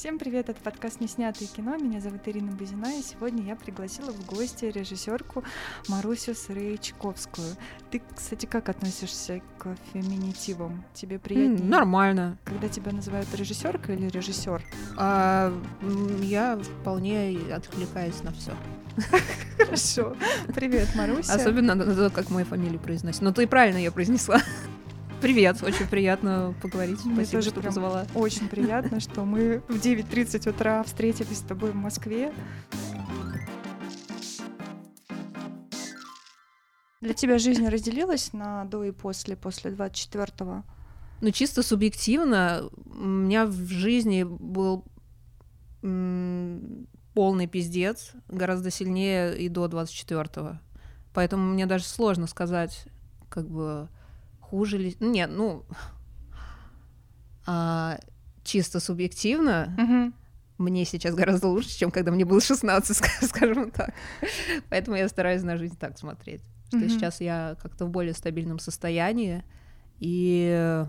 Всем привет, это подкаст «Неснятое кино». Меня зовут Ирина Бузина, и сегодня я пригласила в гости режиссерку Марусю Сырычковскую. Ты, кстати, как относишься к феминитивам? Тебе приятнее? Нормально. Когда тебя называют режиссерка или режиссер? А, я вполне откликаюсь на все. Хорошо. Привет, Маруся. Особенно как мою фамилию произносить. Но ты правильно ее произнесла. Привет, очень приятно поговорить. Мне Спасибо, тоже что позвала. Очень приятно, что мы в 9.30 утра встретились с тобой в Москве. Для тебя жизнь разделилась на до и после, после 24-го? Ну, чисто субъективно, у меня в жизни был полный пиздец, гораздо сильнее и до 24-го. Поэтому мне даже сложно сказать, как бы, хуже ли... Нет, ну, а, чисто субъективно, Мгм. мне сейчас гораздо лучше, чем когда мне было 16, ска- скажем так. Поэтому я стараюсь на жизнь так смотреть. Что Мгм. сейчас я как-то в более стабильном состоянии. И,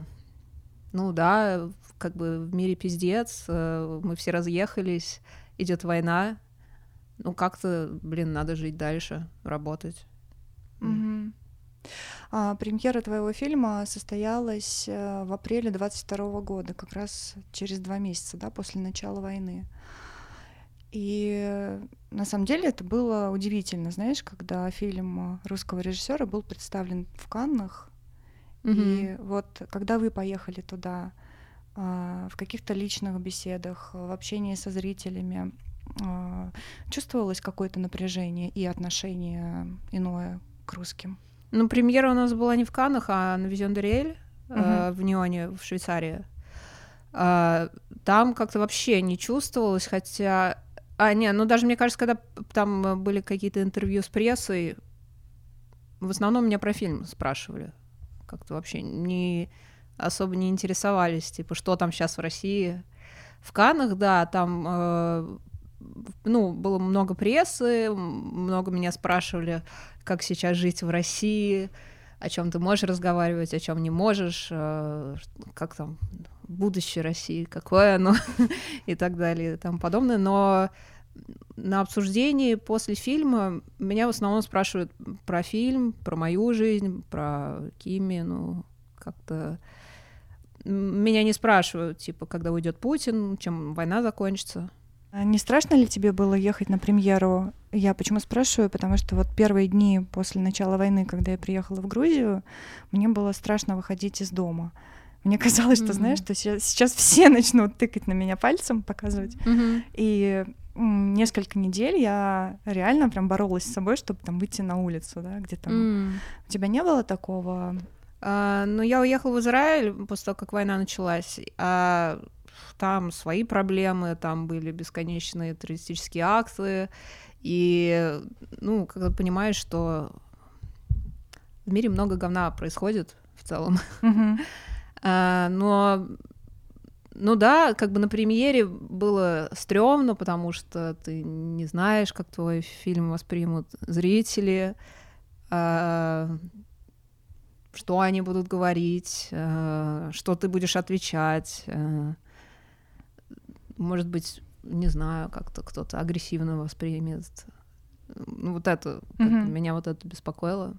ну да, как бы в мире пиздец, э, мы все разъехались, идет война. Ну как-то, блин, надо жить дальше, работать. Мгм. А, премьера твоего фильма состоялась э, в апреле 22 года, как раз через два месяца, да, после начала войны. И на самом деле это было удивительно, знаешь, когда фильм русского режиссера был представлен в Каннах, и вот когда вы поехали туда, а, в каких-то личных беседах, в общении со зрителями, а, чувствовалось какое-то напряжение и отношение иное к русским? Ну, премьера у нас была не в Каннах, а на Визион Дориэль э, Мгм. в Нионе, в Швейцарии. А, там как-то вообще не чувствовалось, хотя... А, не, ну даже мне кажется, когда там э, были какие-то интервью с прессой, в основном меня про фильм спрашивали. Как-то вообще не особо не интересовались, типа, что там сейчас в России. В Каннах, да, там, э, ну, было много прессы, много меня спрашивали, как сейчас жить в России, о чем ты можешь разговаривать, о чем не можешь, э, как там будущее России, какое оно и так далее и тому подобное. Но на обсуждении после фильма меня в основном спрашивают про фильм, про мою жизнь, про Кими, ну, как-то меня не спрашивают, типа, когда уйдет Путин, чем война закончится. А Не страшно ли тебе было ехать на премьеру? Я почему спрашиваю, потому что вот первые дни после начала войны, когда я приехала в Грузию, мне было страшно выходить из дома. Мне казалось, что, Мгм. знаешь, что сейчас, сейчас все начнут тыкать на меня пальцем, показывать. И м, несколько недель я реально прям боролась с собой, чтобы там выйти на улицу, да, где там. М. У тебя не было такого? А, ну, я уехала в Израиль после того, как война началась. А там свои проблемы, там были бесконечные террористические акты. И, ну, когда понимаешь, что в мире много говна происходит в целом. А, но, ну да, как бы на премьере было стрёмно, потому что ты не знаешь, как твой фильм воспримут зрители, а, что они будут говорить, а, что ты будешь отвечать. Может быть, не знаю, как-то кто-то агрессивно воспримет. Ну, вот это, Мгм. меня вот это беспокоило.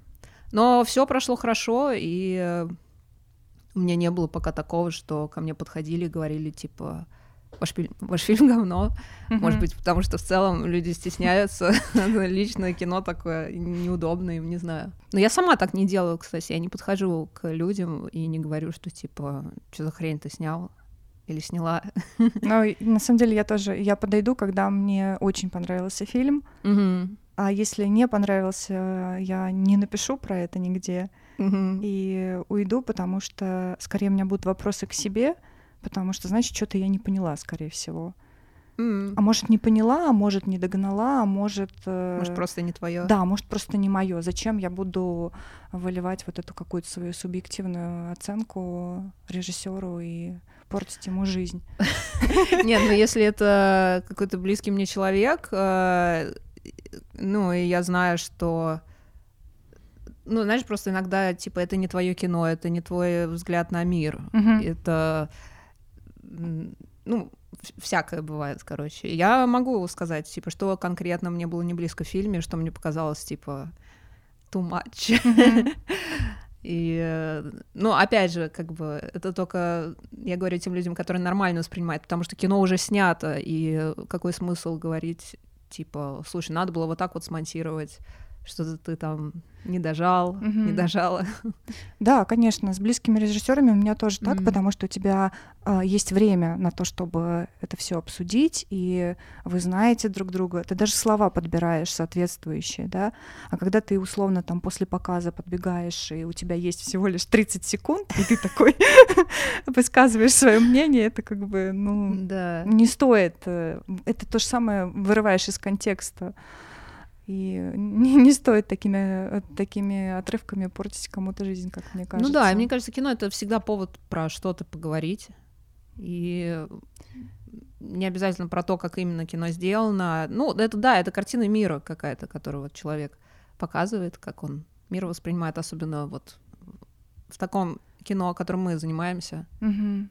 Но все прошло хорошо, и э, у меня не было пока такого, что ко мне подходили и говорили, типа, ваш фильм, ваш фильм говно. Может Мгм. быть, потому что в целом люди стесняются. Личное кино такое неудобное не знаю. Но я сама так не делаю, кстати. Я не подхожу к людям и не говорю, что, типа, что за хрень ты снял или сняла. Ну, на самом деле я тоже, я подойду, когда мне очень понравился фильм, Мгм. а если не понравился, я не напишу про это нигде Мгм. и уйду, потому что скорее у меня будут вопросы к себе, потому что, значит, что-то я не поняла, скорее всего. М. А может, не поняла, а может, не догнала, а может... э, Может, просто не твое. Да, может, просто не мое. Зачем я буду выливать вот эту какую-то свою субъективную оценку режиссеру и портить ему жизнь? Нет, ну если это какой-то близкий мне человек, э, ну, и я знаю, что... Ну, знаешь, просто иногда, типа, это не твое кино, это не твой взгляд на мир. Это... Ну, всякое бывает, короче. Я могу сказать, типа, что конкретно мне было не близко в фильме, что мне показалось, типа, too much. И, э, ну, опять же, как бы, это только, я говорю тем людям, которые нормально воспринимают, потому что кино уже снято, и какой смысл говорить, типа, слушай, надо было вот так вот смонтировать, что ты там не дожал, угу. не дожала. Да, конечно, с близкими режиссерами у меня тоже так, mm потому что у тебя э, есть время на то, чтобы это все обсудить, и вы знаете друг друга. Ты даже слова подбираешь соответствующие, да. А когда ты условно там после показа подбегаешь, и у тебя есть всего лишь 30 секунд, и ты такой высказываешь свое мнение, это как бы, ну, не стоит. Э, это то же самое вырываешь из контекста. И не, не стоит такими, такими отрывками портить кому-то жизнь, как мне кажется. Ну да, и мне кажется, кино это всегда повод про что-то поговорить. И не обязательно про то, как именно кино сделано. Ну, это да, это картина мира какая-то, которую вот человек показывает, как он мир воспринимает, особенно вот в таком кино, которым мы занимаемся. Угу.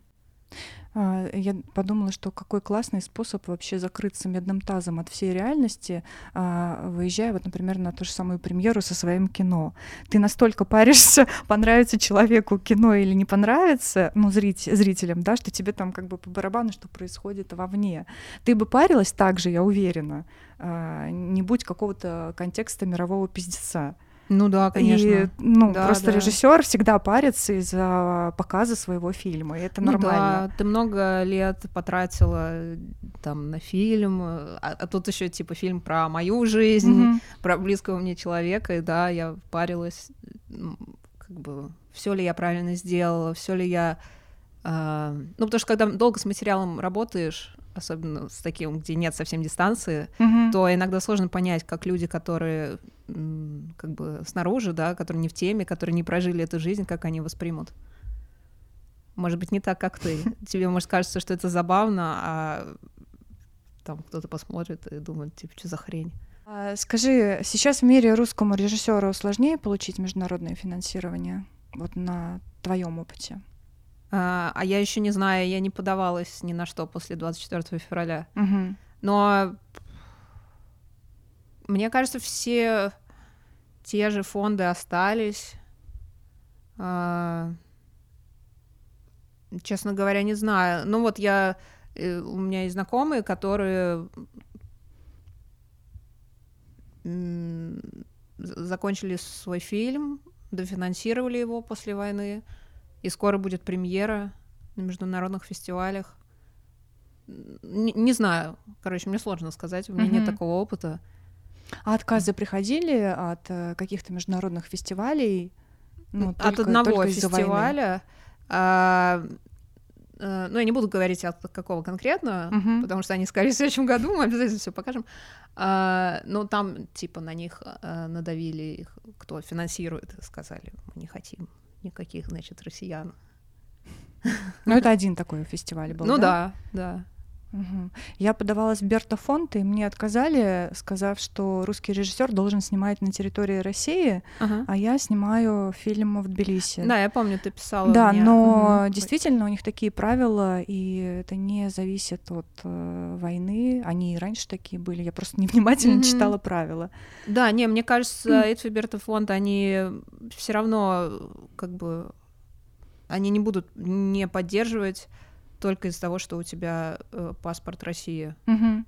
А, я подумала, что какой классный способ вообще закрыться медным тазом от всей реальности, а, выезжая, вот, например, на ту же самую премьеру со своим кино. Ты настолько паришься, понравится человеку кино или не понравится, ну, зритель, зрителям, да, что тебе там как бы по барабану, что происходит вовне. Ты бы парилась так же, я уверена, а, не будь какого-то контекста мирового пиздеца. Ну да, конечно. И, ну, да, просто да. режиссер всегда парится из-за показа своего фильма, и это ну нормально. Да, ты много лет потратила там на фильм, а, а тут еще типа фильм про мою жизнь, mm-hmm. про близкого мне человека, и да, я парилась, как бы, все ли я правильно сделала, все ли я Uh, ну, потому что когда долго с материалом работаешь, особенно с таким, где нет совсем дистанции, mm-hmm. то иногда сложно понять, как люди, которые как бы снаружи, да, которые не в теме, которые не прожили эту жизнь, как они воспримут. Может быть, не так, как ты. Тебе, может, кажется, что это забавно, а там кто-то посмотрит и думает, типа, что за хрень. А, скажи, сейчас в мире русскому режиссеру сложнее получить международное финансирование? Вот на твоем опыте. А, а я еще не знаю, я не подавалась ни на что после 24 февраля. Угу. Но мне кажется, все те же фонды остались. А, честно говоря, не знаю. Ну вот я, э, у меня есть знакомые, которые закончили свой фильм, дофинансировали его после войны, и скоро будет премьера на международных фестивалях. Не, не знаю, короче, мне сложно сказать, у меня mm-hmm. нет такого опыта. А отказы приходили от э, каких-то международных фестивалей? Ну, от только, одного только фестиваля. А, а, ну, я не буду говорить от какого конкретно, uh-huh. потому что они сказали в следующем году, мы обязательно все покажем. А, но там, типа, на них а, надавили, их, кто финансирует, сказали, мы не хотим никаких, значит, россиян. Ну, это один такой фестиваль был, Ну да, да. Угу. Я подавалась в Берта фонд, и мне отказали, сказав, что русский режиссер должен снимать на территории России, ага. а я снимаю фильм в Тбилиси. Да, я помню, ты писала. Да, мне. но угу. действительно у них такие правила, и это не зависит от э, войны. Они и раньше такие были. Я просто невнимательно угу. читала правила. Да, не, мне кажется, Эдфи Берта фонд, они все равно как бы они не будут не поддерживать только из-за того, что у тебя э, паспорт России. Угу.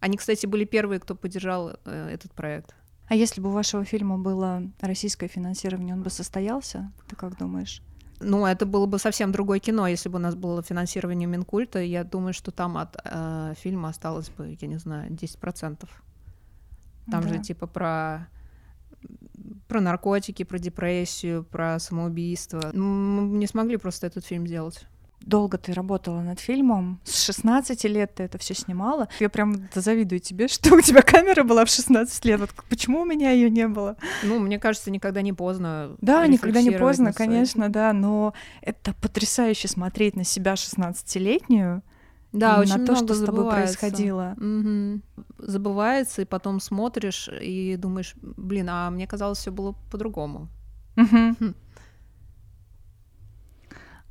Они, кстати, были первые, кто поддержал э, этот проект. А если бы у вашего фильма было российское финансирование, он бы состоялся? Ты как думаешь? Ну, это было бы совсем другое кино, если бы у нас было финансирование Минкульта. Я думаю, что там от э, фильма осталось бы, я не знаю, 10%. Там да. же типа про про наркотики, про депрессию, про самоубийство. Мы не смогли просто этот фильм сделать долго ты работала над фильмом, с 16 лет ты это все снимала. Я прям завидую тебе, что у тебя камера была в 16 лет. Вот почему у меня ее не было? Ну, мне кажется, никогда не поздно. Да, никогда не поздно, конечно, да, но это потрясающе смотреть на себя 16-летнюю. Да, очень на то, что с тобой происходило. Угу. Забывается, и потом смотришь и думаешь, блин, а мне казалось, все было по-другому. Угу.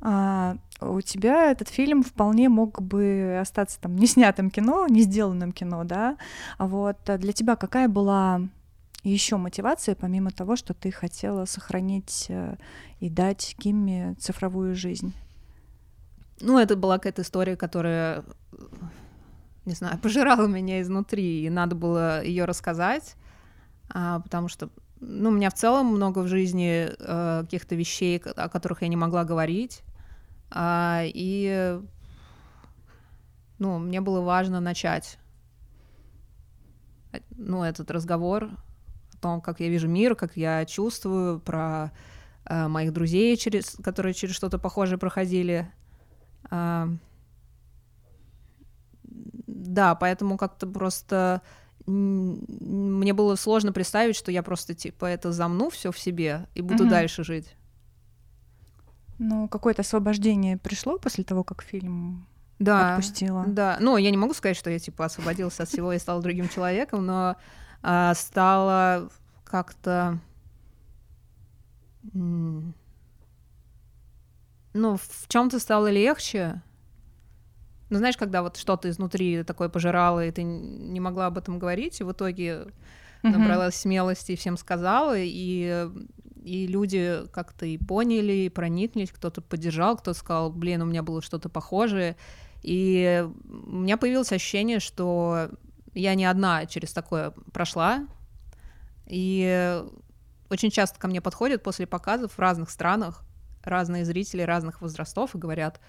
А, у тебя этот фильм вполне мог бы остаться там не снятым кино, не сделанным кино, да? А вот а для тебя какая была еще мотивация, помимо того, что ты хотела сохранить э, и дать Кимме цифровую жизнь? Ну, это была какая-то история, которая, не знаю, пожирала меня изнутри, и надо было ее рассказать, потому что, ну, у меня в целом много в жизни а, каких-то вещей, о которых я не могла говорить, а, и, ну, мне было важно начать, ну, этот разговор о том, как я вижу мир, как я чувствую, про а, моих друзей, через, которые через что-то похожее проходили, а, да, поэтому как-то просто мне было сложно представить, что я просто типа это замну все в себе и буду угу. дальше жить. Ну, какое-то освобождение пришло после того, как фильм да, отпустила. Да, ну, я не могу сказать, что я типа освободился от всего и стал другим человеком, но а, стало как-то ну, в чем-то стало легче. Ну, знаешь, когда вот что-то изнутри такое пожирало, и ты не могла об этом говорить, и в итоге. Набралась смелости и всем сказала, и, и люди как-то и поняли, и прониклись, кто-то поддержал, кто-то сказал, блин, у меня было что-то похожее. И у меня появилось ощущение, что я не одна через такое прошла. И очень часто ко мне подходят после показов в разных странах разные зрители разных возрастов и говорят,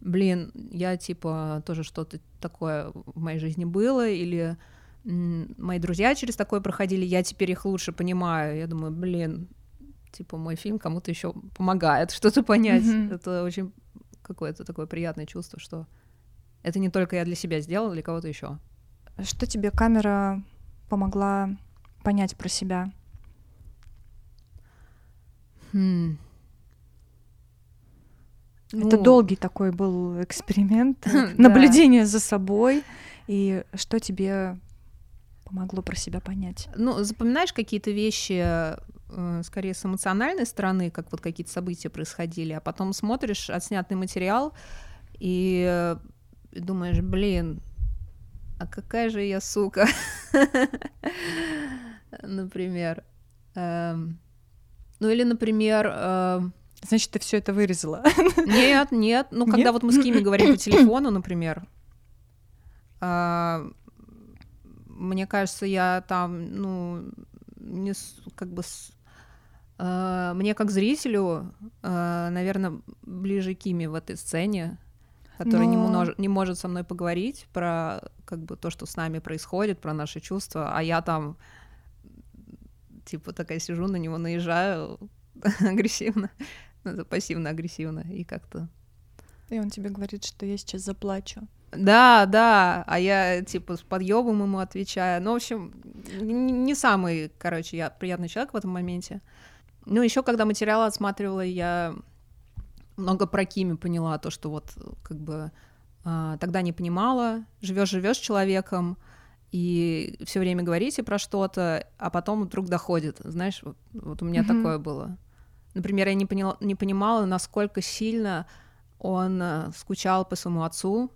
блин, я типа тоже что-то такое в моей жизни было, или мои друзья через такое проходили, я теперь их лучше понимаю. Я думаю, блин, типа мой фильм кому-то еще помогает что-то понять. Mm-hmm. Это очень какое-то такое приятное чувство, что это не только я для себя сделал, для кого-то еще. Что тебе камера помогла понять про себя? Хм. Ну, Это долгий такой был эксперимент, наблюдение за собой. И что тебе помогло про себя понять? Ну, запоминаешь какие-то вещи э, скорее с эмоциональной стороны, как вот какие-то события происходили, а потом смотришь отснятый материал и думаешь, блин, а какая же я сука, например. Эм, ну или, например, Значит, ты все это вырезала? Нет, нет. Ну, когда нет? вот мы с Кими говорим по телефону, например, а, мне кажется, я там, ну, не как бы с, а, мне как зрителю, а, наверное, ближе Кими в этой сцене, который Но... не, мож, не может со мной поговорить про как бы то, что с нами происходит, про наши чувства, а я там типа такая сижу на него, наезжаю агрессивно. Это пассивно-агрессивно и как-то... И он тебе говорит, что я сейчас заплачу. Да, да, а я типа с подъемом ему отвечаю. Ну, в общем, не самый, короче, я приятный человек в этом моменте. Ну, еще когда материал отсматривала, я много про Кими поняла, то, что вот как бы а, тогда не понимала, живешь живешь человеком, и все время говорите про что-то, а потом вдруг доходит. Знаешь, вот, вот у меня mm-hmm. такое было. Например, я не, поняла, не понимала, насколько сильно он э, скучал по своему отцу,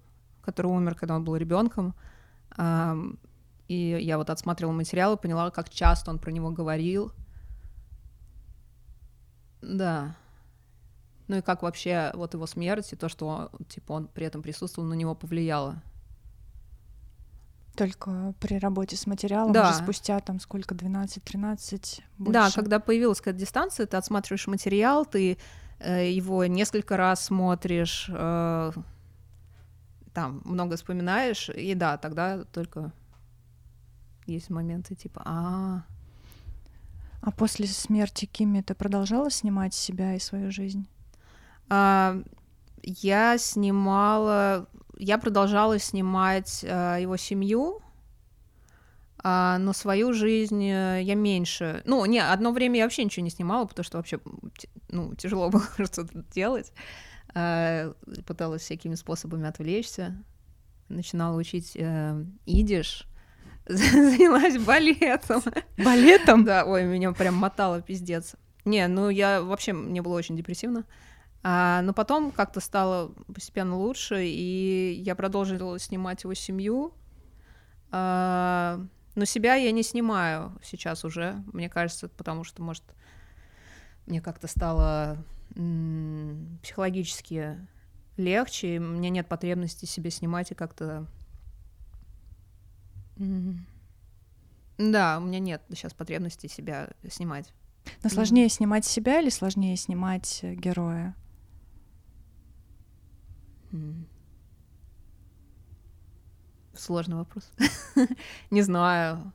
который умер, когда он был ребенком. И я вот отсматривала материалы, поняла, как часто он про него говорил. Да. Ну и как вообще вот его смерть и то, что типа он при этом присутствовал, на него повлияло. Только при работе с материалом, да. уже спустя там сколько, 12-13? Да, когда появилась какая-то дистанция, ты отсматриваешь материал, ты э, его несколько раз смотришь, э, там много вспоминаешь, и да, тогда только есть моменты типа а А после смерти Кими ты продолжала снимать себя и свою жизнь? А, я снимала я продолжала снимать э, его семью, а, но свою жизнь э, я меньше. Ну, не, одно время я вообще ничего не снимала, потому что вообще ну, тяжело было что-то делать. А, пыталась всякими способами отвлечься. Начинала учить э, идиш. Занялась балетом. Балетом? Да, ой, меня прям мотало пиздец. Не, ну я вообще, мне было очень депрессивно. А, но потом как-то стало постепенно лучше, и я продолжила снимать его семью. А, но себя я не снимаю сейчас уже, мне кажется, потому что, может, мне как-то стало психологически легче, и меня нет потребности себе снимать и как-то... Да, у меня нет сейчас потребности себя снимать. Но сложнее снимать себя или сложнее снимать э, героя? Сложный вопрос. Не знаю.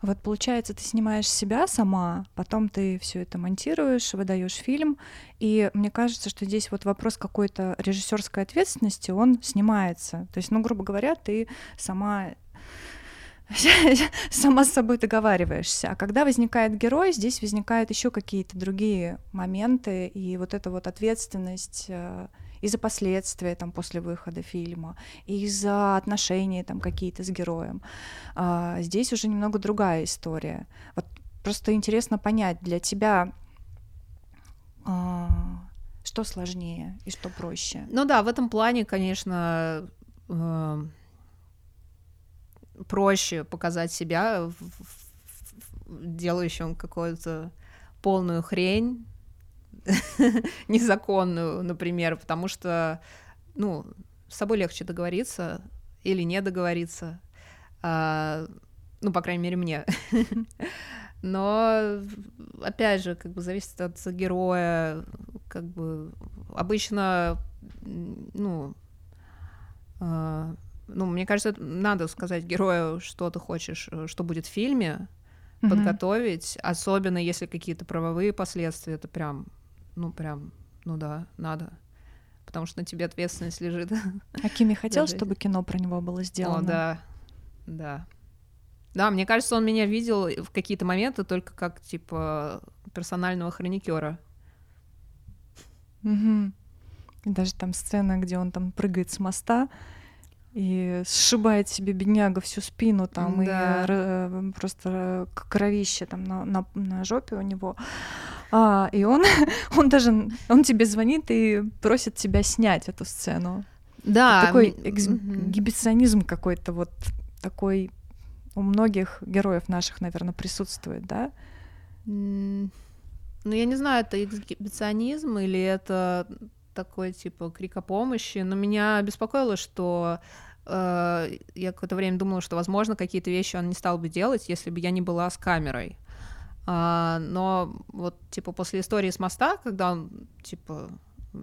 Вот получается, ты снимаешь себя сама, потом ты все это монтируешь, выдаешь фильм, и мне кажется, что здесь вот вопрос какой-то режиссерской ответственности, он снимается. То есть, ну, грубо говоря, ты сама сама с собой договариваешься. А когда возникает герой, здесь возникают еще какие-то другие моменты, и вот эта вот ответственность э, и за последствия там после выхода фильма, и за отношения там какие-то с героем. А, здесь уже немного другая история. Вот просто интересно понять для тебя, а, что сложнее и что проще. Ну да, в этом плане, конечно, э, проще показать себя делающим какую-то полную хрень, незаконную, например, потому что, ну, с собой легче договориться или не договориться, а, ну, по крайней мере, мне. Но, опять же, как бы зависит от героя, как бы обычно, ну, а, ну, мне кажется, надо сказать герою, что ты хочешь, э, что будет в фильме, mm-hmm. подготовить, особенно если какие-то правовые последствия, это прям, ну, прям, ну да, надо. Потому что на тебе ответственность лежит. А Кими хотел, чтобы кино про него было сделано? О, да, да. Да, мне кажется, он меня видел в какие-то моменты только как, типа, персонального хроникера. Угу. Даже там сцена, где он там прыгает с моста, и сшибает себе бедняга всю спину там, да. и э, просто кровище там на, на, на жопе у него. А, и он, он даже, он тебе звонит и просит тебя снять эту сцену. Да. Такой эксгибиционизм какой-то вот такой у многих героев наших, наверное, присутствует, да? Ну, я не знаю, это эксгибиционизм или это такой типа крик о помощи, но меня беспокоило, что э, я какое-то время думала, что, возможно, какие-то вещи он не стал бы делать, если бы я не была с камерой. А, но вот, типа, после истории с моста, когда он, типа,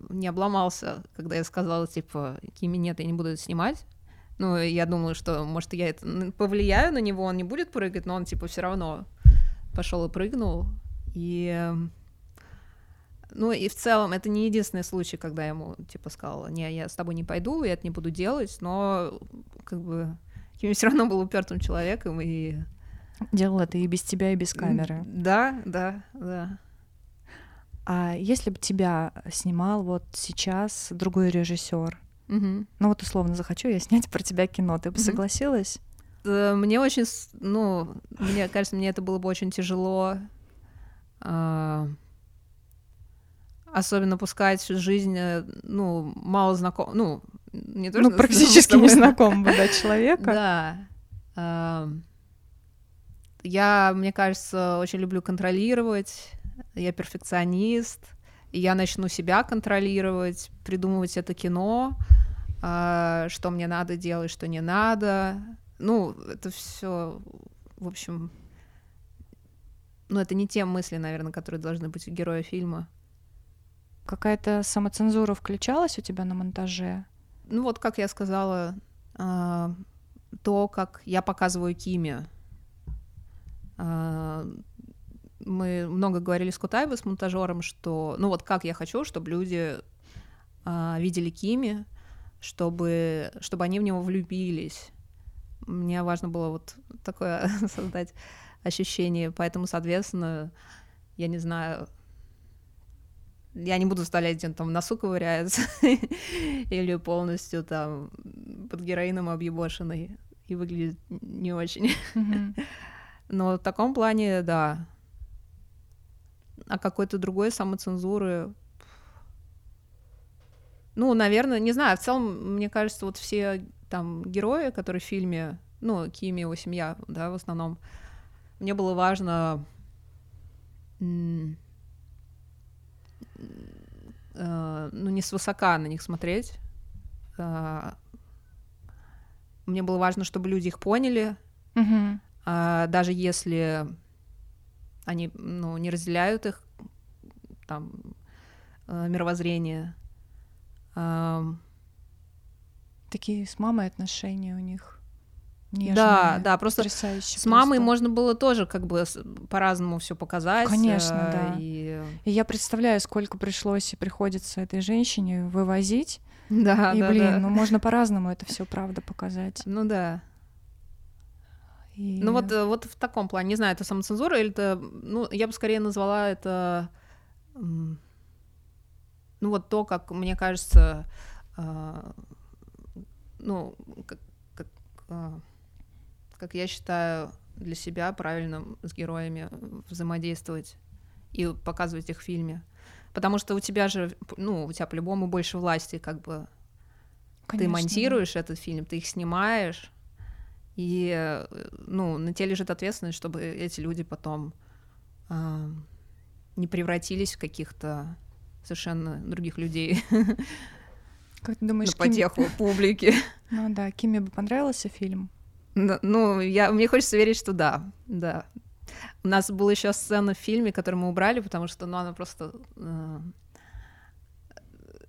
не обломался, когда я сказала, типа, Кими, нет, я не буду это снимать, ну, я думала, что, может, я это повлияю на него, он не будет прыгать, но он, типа, все равно пошел и прыгнул. И ну и в целом это не единственный случай, когда я ему типа сказала, не, я с тобой не пойду, я это не буду делать, но как бы Кими все равно был упертым человеком и делал это и без тебя, и без камеры. Да, да, да. А если бы тебя снимал вот сейчас другой режиссер, угу. ну вот условно захочу я снять про тебя кино, ты бы угу. согласилась? Э, мне очень, ну, мне кажется, мне это было бы очень тяжело. А, особенно пускать жизнь, э, ну, мало знаком, ну, не то, ну, что... практически незнакомого, да, человека. Да. Я, мне кажется, очень люблю контролировать, я перфекционист, и я начну себя контролировать, придумывать это кино, а, что мне надо делать, что не надо. Ну, это все, в общем, ну, это не те мысли, наверное, которые должны быть у героя фильма. Какая-то самоцензура включалась у тебя на монтаже? Ну вот, как я сказала, э, то, как я показываю Киме. Мы много говорили с Кутаевой, с монтажером, что, ну вот как я хочу, чтобы люди э, видели Кими, чтобы, чтобы они в него влюбились. Мне важно было вот такое создать ощущение, поэтому, соответственно, я не знаю, я не буду вставлять, где он там носу ковыряется или полностью там под героином объебошенный и выглядит не очень. Но в таком плане, да. а какой-то другой самоцензуры ну, наверное, не знаю, в целом, мне кажется, вот все там герои, которые в фильме, ну, Кими, его семья, да, в основном, мне было важно э, ну, не свысока на них смотреть. Э, мне было важно, чтобы люди их поняли, Мгм. А, даже если они, ну, не разделяют их там э, мировоззрение. Такие с мамой отношения у них. Нежные, Да, да, просто потрясающие С мамой просто. можно было тоже как бы по-разному все показать. Конечно, э, да. И... И я представляю, сколько пришлось и приходится этой женщине вывозить. Да, и, да, блин, да. ну можно по-разному это все правда показать. Ну да. И- Ну вот, э, вот в таком плане, не знаю, это самоцензура или это, ну, я бы скорее назвала это, ну вот то, как мне кажется, а, ну, как, как, а, как я считаю для себя правильным с героями взаимодействовать и показывать их в фильме. Потому что у тебя же, ну, у тебя по-любому больше власти, как бы, ты Конечно, монтируешь этот фильм, ты их снимаешь, и э, ну, на тебе лежит ответственность, чтобы эти люди потом а, не превратились в каких-то совершенно других людей. Как ты думаешь, на Ким- потеху публики. Ну да, Киме бы понравился фильм. Ну, я, мне хочется верить, что да, да. У нас была еще сцена в фильме, которую мы убрали, потому что, ну, она просто, э,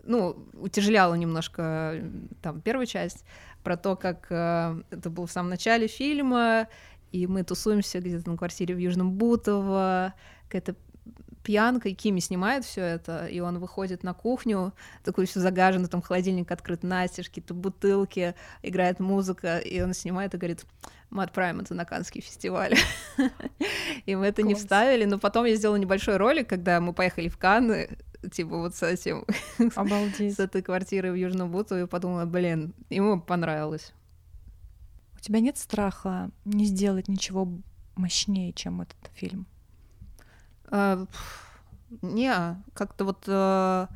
ну, утяжеляла немножко э, там первую часть про то, как э, это было в самом начале фильма, и мы тусуемся где-то на квартире в Южном Бутово, какая-то пьянка, и Кими снимает все это, и он выходит на кухню, такой все загаженный, там холодильник открыт настежь, какие-то бутылки, играет музыка, и он снимает и говорит, мы отправим это на Каннский фестиваль. И мы это не вставили, но потом я сделала небольшой ролик, когда мы поехали в Канны, типа вот с этим, Обалдеть. с этой квартирой в Южном Буту, и подумала, блин, ему понравилось. У тебя нет страха не сделать ничего мощнее, чем этот фильм? А, Не, как-то вот... э,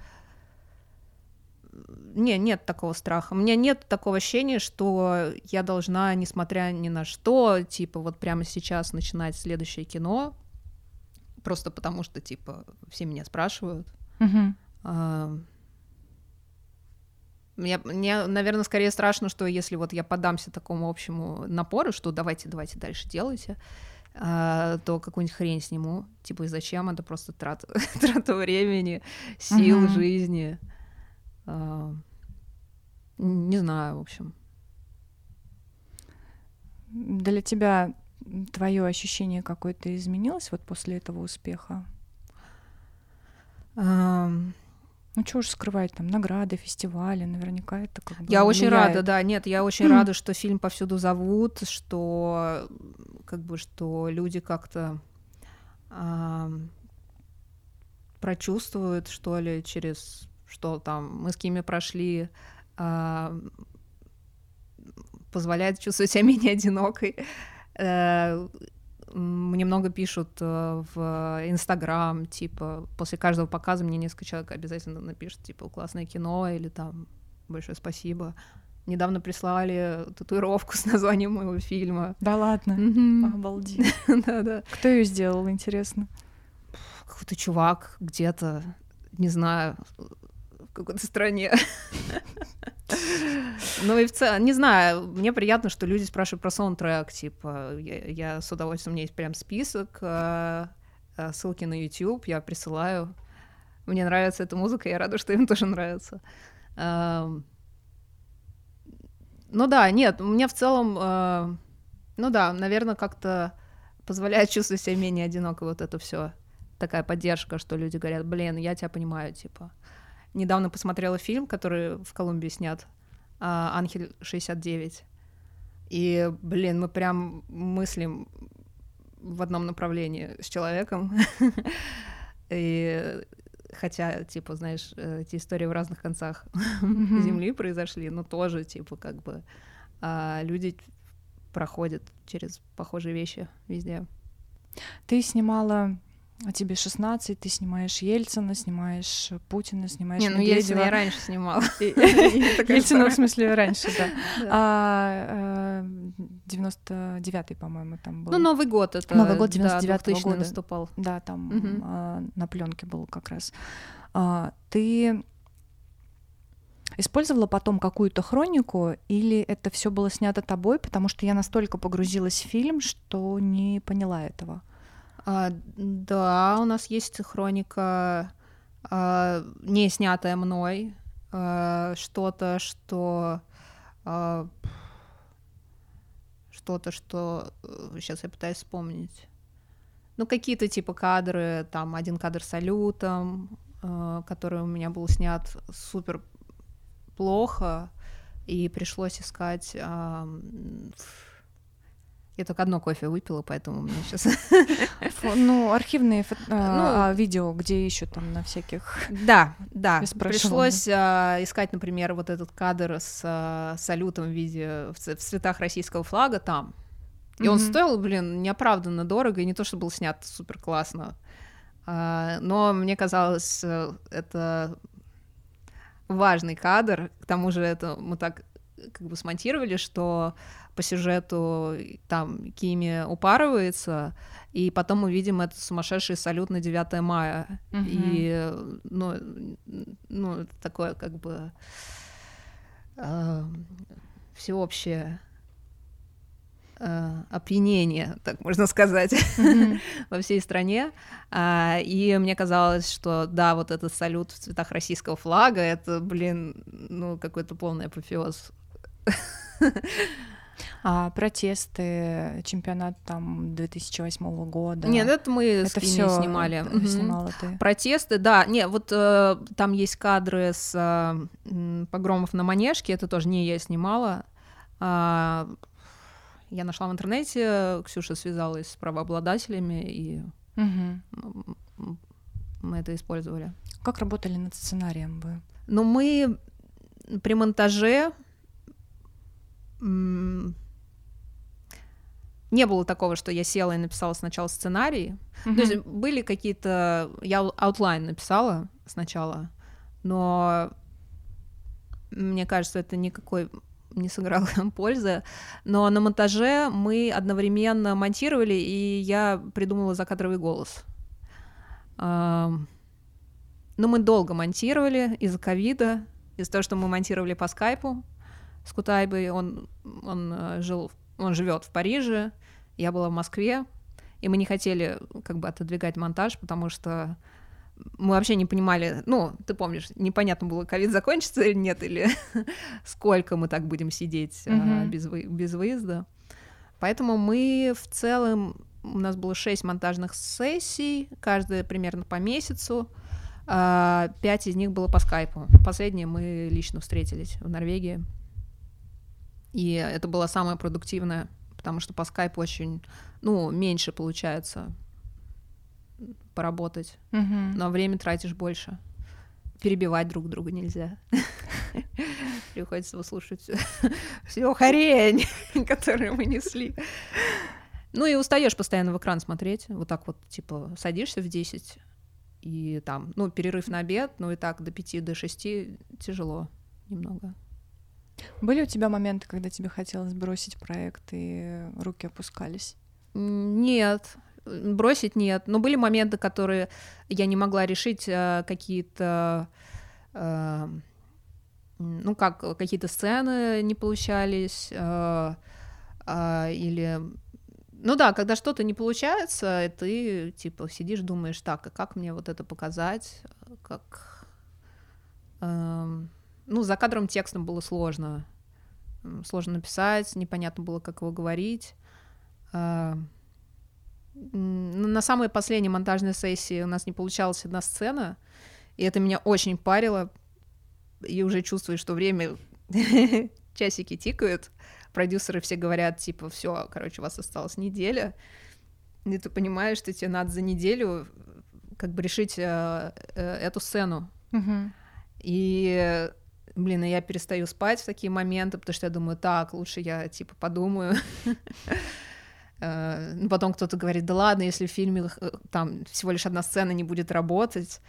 Не, нет такого страха. У меня нет такого ощущения, что я должна, несмотря ни на что, типа, вот прямо сейчас начинать следующее кино, просто потому что, типа, все меня спрашивают. А, Мне, мне, наверное, скорее страшно, что если вот я подамся такому общему напору, что давайте, давайте дальше делайте, а, то какую-нибудь хрень сниму. Типа, и зачем? Это просто трата, трата времени, сил, Мгм. жизни. А, Не знаю, в общем. Для тебя твое ощущение какое-то изменилось вот после этого успеха? Ну, чего уж скрывать, там, награды, фестивали, наверняка это как бы Я очень влияет. рада, да, нет, я очень рада, что фильм повсюду зовут, что как бы что люди как-то ам, прочувствуют, что ли, через что там мы с Кими прошли, ам, позволяет чувствовать себя менее одинокой. Э, Мне много пишут э, в Инстаграм, типа, после каждого показа мне несколько человек обязательно напишут, типа, классное кино или там большое спасибо. Недавно прислали татуировку с названием моего фильма. Да ладно, Мгм. обалдеть. Да-да. Кто ее сделал, интересно? Какой-то чувак где-то, не знаю, какой-то стране. Ну и в целом, не знаю, мне приятно, что люди спрашивают про саундтрек, типа, я, с удовольствием, у меня есть прям список, э, э, ссылки на YouTube, я присылаю. Мне нравится эта музыка, я рада, что им тоже нравится. Эм, Ну да, нет, мне в целом, э, ну да, наверное, как-то позволяет чувствовать себя менее одиноко вот это все такая поддержка, что люди говорят, блин, я тебя понимаю, типа. Недавно посмотрела фильм, который в Колумбии снят, а, «Анхель 69». И, блин, мы прям мыслим в одном направлении с человеком. И хотя, типа, знаешь, э, эти истории в разных концах. Земли произошли, но тоже, типа, как бы а, люди проходят через похожие вещи везде. Ты снимала а тебе 16, ты снимаешь Ельцина, снимаешь Путина, снимаешь Не, ну Ельцина я раньше снимала. Ельцина, в смысле, раньше, да. 99-й, а, по-моему, там был. Ну, Новый год это. Новый год 99-го года. наступал. Да, там а, на пленке был как раз. А, ты использовала потом какую-то хронику, или это все было снято тобой, потому что я настолько погрузилась в фильм, что не поняла этого. А, да, у нас есть хроника, а, не снятая мной, а, что-то, что а, что-то, что сейчас э, я пытаюсь вспомнить. Ну, какие-то типа кадры, там один кадр салютом, э, который у меня был снят супер плохо, и пришлось искать э, я только одно кофе выпила, поэтому у меня сейчас... Ну, архивные а, ну, а, видео, где ищут там на всяких... Да, да. Пришлось а, искать, например, вот этот кадр с салютом в виде в цветах российского флага там. И он стоил, блин, неоправданно дорого, и не то, что был снят супер классно. Но мне казалось, э, это важный кадр. К тому же это мы так как бы смонтировали, что по сюжету там Кими упарывается, и потом мы видим этот сумасшедший салют на 9 мая. Uh-huh. И, ну, ну, такое как бы э, всеобщее опьянение, так можно сказать, mm-hmm. во всей стране. А, и мне казалось, что да, вот этот салют в цветах российского флага, это, блин, ну, какой-то полный апофеоз а, протесты, чемпионат там 2008 года. Нет, это мы это все снимали. Угу. Снимала ты. Протесты, да. Не, вот э, там есть кадры с э, погромов на Манежке, это тоже не я снимала. А, я нашла в интернете, Ксюша связалась с правообладателями, и угу. мы это использовали. Как работали над сценарием вы? Ну, мы при монтаже не было такого, что я села и написала сначала сценарий. Mm-hmm. То есть были какие-то... Я outline написала сначала, но мне кажется, это никакой не сыграло пользы. Но на монтаже мы одновременно монтировали, и я придумала закадровый голос. Но мы долго монтировали из-за ковида, из-за того, что мы монтировали по скайпу с Кутайбой. Он, он э, жил, он живет в Париже, я была в Москве, и мы не хотели как бы отодвигать монтаж, потому что мы вообще не понимали, ну, ты помнишь, непонятно было, ковид закончится или нет, или сколько мы так будем сидеть mm-hmm. без, вы, без выезда. Поэтому мы в целом, у нас было шесть монтажных сессий, каждая примерно по месяцу, а пять из них было по скайпу. Последние мы лично встретились в Норвегии. И это было самое продуктивное, потому что по скайпу очень, ну, меньше получается поработать, mm-hmm. но время тратишь больше. Перебивать друг друга нельзя. Приходится выслушать всю хрень, которую мы несли. Ну и устаешь постоянно в экран смотреть. Вот так вот, типа, садишься в 10, и там, ну, перерыв на обед, ну и так до 5, до 6 тяжело немного. Были у тебя моменты, когда тебе хотелось бросить проект и руки опускались? Нет, бросить нет. Но были моменты, которые я не могла решить, э, какие-то э, ну как какие-то сцены не получались э, или ну да, когда что-то не получается, ты типа сидишь, думаешь, так, а как мне вот это показать, как эм, ну, за кадром текстом было сложно. Сложно написать, непонятно было, как его говорить. А, на самой последней монтажной сессии у нас не получалась одна сцена, и это меня очень парило. И уже чувствую, что время часики тикают. Продюсеры все говорят, типа, все, короче, у вас осталась неделя. И ты понимаешь, что тебе надо за неделю как бы решить э, э, эту сцену. Uh-huh. И Блин, и я перестаю спать в такие моменты, потому что я думаю, так, лучше я, типа, подумаю. Э, ну, потом кто-то говорит, да ладно, если в фильме э, там всего лишь одна сцена не будет работать,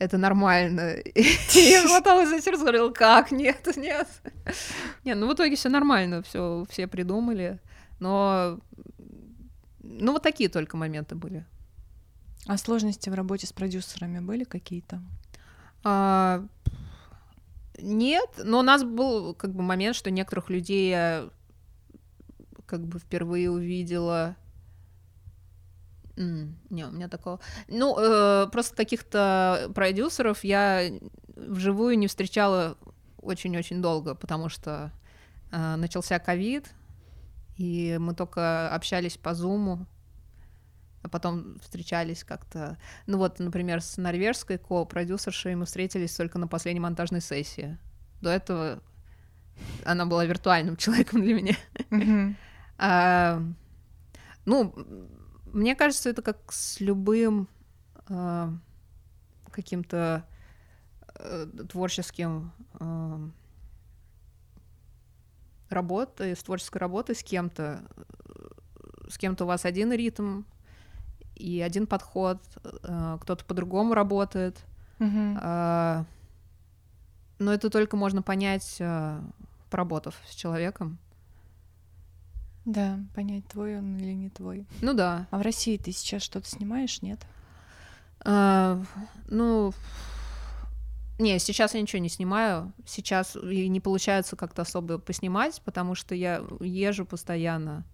это нормально. И я хваталась за сердце, говорила, как? Нет, нет. Нет, ну в итоге все нормально, все, все придумали. Но, ну вот такие только моменты были. А сложности в работе с продюсерами были какие-то? А, нет, но у нас был как бы момент, что некоторых людей я как бы впервые увидела. Не, у меня такого. Ну, э, просто каких-то продюсеров я вживую не встречала очень-очень долго, потому что э, начался ковид, и мы только общались по зуму, а потом встречались как-то. Ну вот, например, с норвежской ко-продюсершей мы встретились только на последней монтажной сессии. До этого она была виртуальным человеком для меня. Mm-hmm. А, ну, мне кажется, это как с любым а, каким-то а, творческим а, работой, с творческой работой с кем-то. С кем-то у вас один ритм и один подход, а, кто-то по-другому работает. Mm-hmm. Но это только можно понять, а, поработав с человеком. Да, понять, твой он или не твой. Ну да. А в России ты сейчас что-то снимаешь, нет? А, ну, не, сейчас я ничего не снимаю. Сейчас и не получается как-то особо поснимать, потому что я езжу постоянно.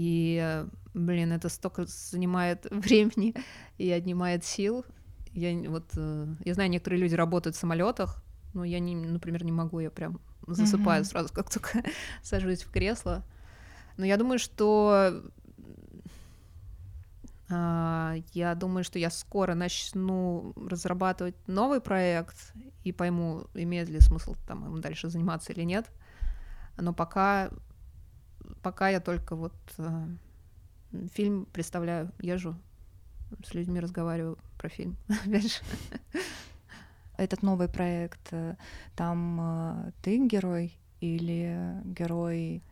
И, блин, это столько занимает времени и отнимает сил. Я вот, э, я знаю, некоторые люди работают в самолетах, но я, не, например, не могу, я прям засыпаю mm-hmm. сразу, как только сажусь в кресло. Но я думаю, что а, я думаю, что я скоро начну разрабатывать новый проект и пойму, имеет ли смысл там им дальше заниматься или нет. Но пока, пока я только вот э, фильм представляю, езжу с людьми разговариваю про фильм. Этот новый проект, э, там э, ты герой или герой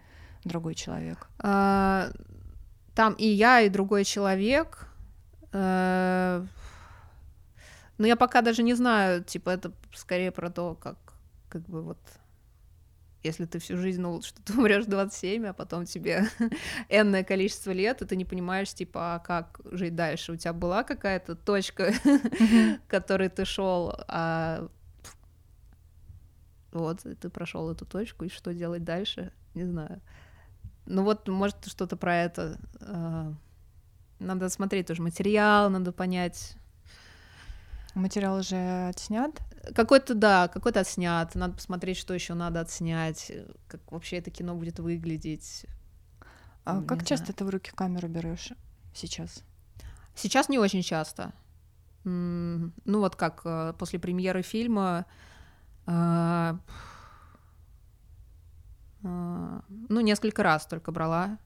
другой человек? А, там и я, и другой человек. А, но я пока даже не знаю, типа, это скорее про то, как, как бы вот если ты всю жизнь думал, что ты умрешь 27, а потом тебе энное количество лет, и ты не понимаешь, типа, а как жить дальше. У тебя была какая-то точка, к которой ты шел, а вот, ты прошел эту точку, и что делать дальше, не знаю. Ну вот, может, что-то про это. А, надо смотреть тоже материал, надо понять. Материал уже отснят? Какой-то, да, какой-то отснят. Надо посмотреть, что еще надо отснять, как вообще это кино будет выглядеть. А как часто знаю. ты в руки камеру берешь сейчас? Сейчас не очень часто. Ну вот как э, после премьеры фильма а, ну, несколько раз только брала,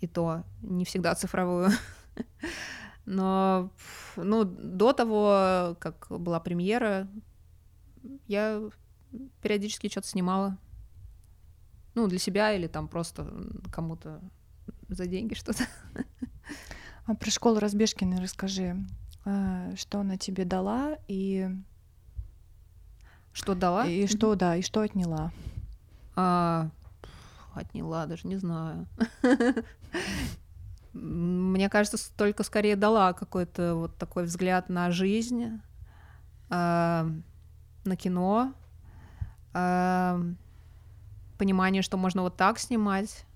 и то не всегда цифровую. Но, ну, до того, как была премьера, я периодически что-то снимала. Ну, для себя или там просто кому-то за деньги что-то. А про школу Разбежкиной расскажи. А, что она тебе дала и... Что дала? И что, да, и что отняла. А, отняла, даже не знаю. Мне кажется, только скорее дала какой-то вот такой взгляд на жизнь, э, на кино, э, понимание, что можно вот так снимать.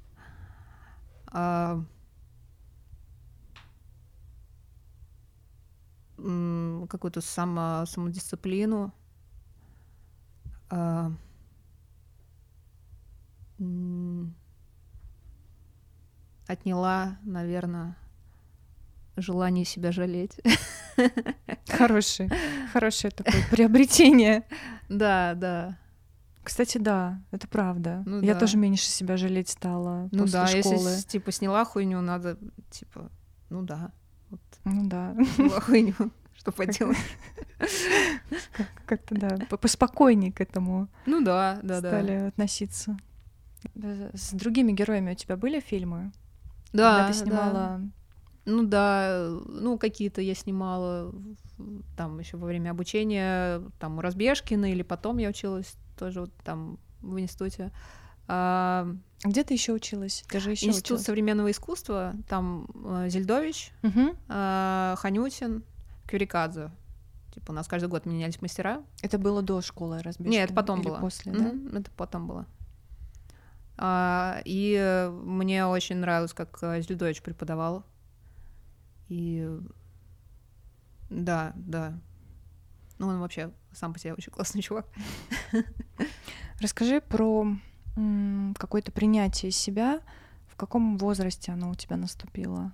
Э, какую-то само, самодисциплину. Э, отняла, наверное, желание себя жалеть. Хорошее, хорошее такое приобретение. Да, да. Кстати, да, это правда. Ну, Я да. тоже меньше себя жалеть стала ну, после да, школы. Если типа сняла хуйню, надо типа, ну да, вот. Ну да. Сняла хуйню, что поделать. Как-то да, поспокойнее к этому. Ну да, да, да. Стали относиться. С другими героями у тебя были фильмы? Да, когда ты да. снимала... Ну да, ну какие-то я снимала там еще во время обучения, там у Разбежкина, или потом я училась тоже вот там в институте. А, Где ты еще училась? Ты же еще Институт училась. современного искусства, там э, Зельдович, а, Ханютин, Кюрикадзе. Типа у нас каждый год менялись мастера. Это было до школы разбежки? Нет, это потом или было. после, да? Мгм, Это потом было. А, и э, мне очень нравилось, как э, Зельдович преподавал. И да, да. Ну, он вообще сам по себе очень классный чувак. Расскажи про какое-то принятие себя. В каком возрасте оно у тебя наступило?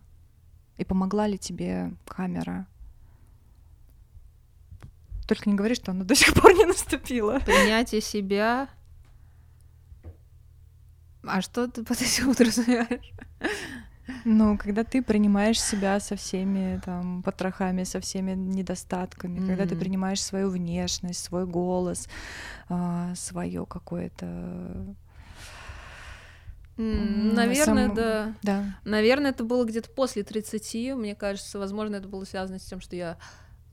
И помогла ли тебе камера? Только не говори, что оно до сих пор не наступило. Принятие себя. А что ты под этим подразумеваешь? Ну, когда ты принимаешь себя со всеми там потрохами, со всеми недостатками, когда ты принимаешь свою внешность, свой голос, свое какое-то... Наверное, сам- да. Да. Наверное, это было где-то после 30, мне кажется. Возможно, это было связано с тем, что я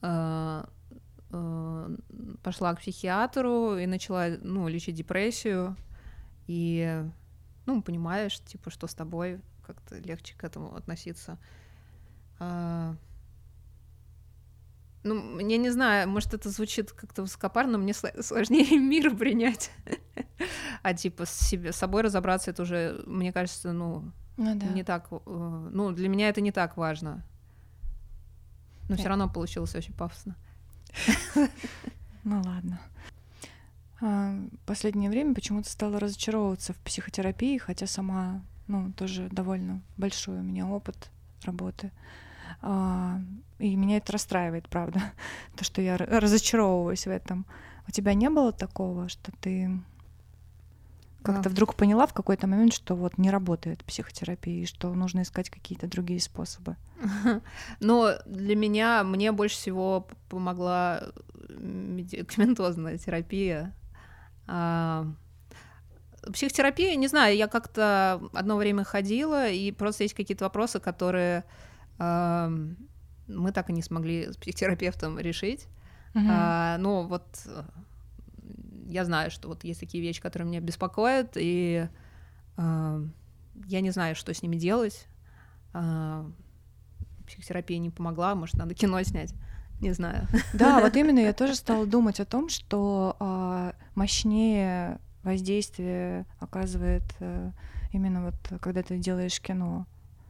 э, э, пошла к психиатру и начала, ну, лечить депрессию. И, ну, понимаешь, типа, что с тобой, как-то легче к этому относиться. А, Ну, я не знаю, может, это звучит как-то высокопарно, но мне сло- сложнее мир принять. А типа с себе, с собой разобраться, это уже, мне кажется, ну, Ну да. не так, э, ну, для меня это не так важно. Но все равно получилось очень пафосно. Ну ладно. А, Последнее время почему-то стала разочаровываться в психотерапии, хотя сама, ну, тоже довольно большой у меня опыт работы. А, И меня это расстраивает, правда, то, что я разочаровываюсь в этом. У тебя не было такого, что ты как-то А. вдруг поняла в какой-то момент, что вот не работает психотерапия, и что нужно искать какие-то другие способы? Но для меня, мне больше всего помогла медикаментозная терапия. А, Психотерапия, не знаю, я как-то одно время ходила, и просто есть какие-то вопросы, которые мы так и не смогли с психотерапевтом решить. А, ну, вот э, я знаю, что вот есть такие вещи, которые меня беспокоят, и а, я не знаю, что с ними делать. А, психотерапия не помогла, может, надо кино снять, не знаю. Да, вот именно я тоже стала думать о том, что а, мощнее воздействие оказывает э, именно вот когда ты делаешь кино.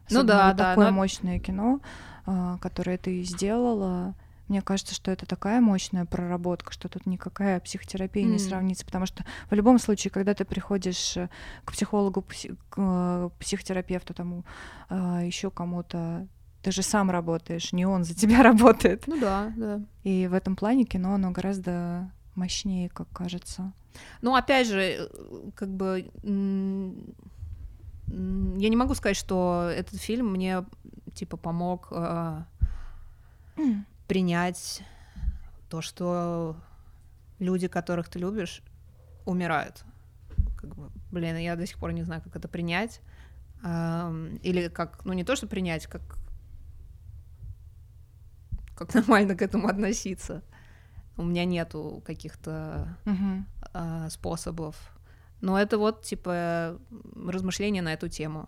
Ну Особенно да, вот да, такое но- мощное кино, а, которое ты сделала. Мне кажется, что это такая мощная проработка, что тут никакая психотерапия не М. сравнится, потому что в любом случае, когда ты приходишь э, к психологу, пси- к э, психотерапевту, тому еще кому-то, ты же сам работаешь, не он за тебя работает. Ну да, да. И в этом плане кино, оно гораздо мощнее, как кажется. Ну, опять же, э, как бы я не могу сказать, что этот фильм мне типа помог э, принять то, что люди, которых ты любишь, умирают. Как бы, блин, я до сих пор не знаю, как это принять. Ам, Или как, ну не то, что принять, как как нормально к этому относиться. У меня нету каких-то Мгм. а, способов. Но это вот, типа, размышления на эту тему.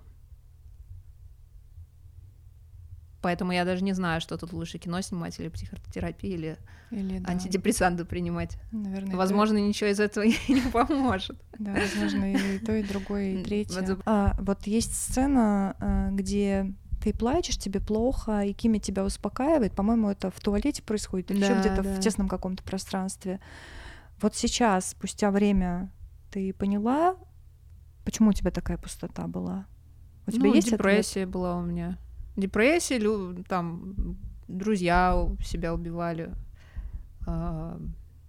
Поэтому я даже не знаю, что тут лучше кино снимать или психотерапию, или Или да, антидепрессанты принимать. наверное, и то, Возможно, ничего из этого не поможет. да, возможно, и то, и другое, и третье. А, вот есть сцена, а, где ты плачешь, тебе плохо, и Кими тебя успокаивает. По-моему, это в туалете происходит или еще Да, где-то да. в тесном каком-то пространстве. Вот сейчас, спустя время, ты поняла, почему у тебя такая пустота была? У тебя Ну, есть ответ? депрессия была у меня. Депрессия, лю- там, друзья себя убивали. А,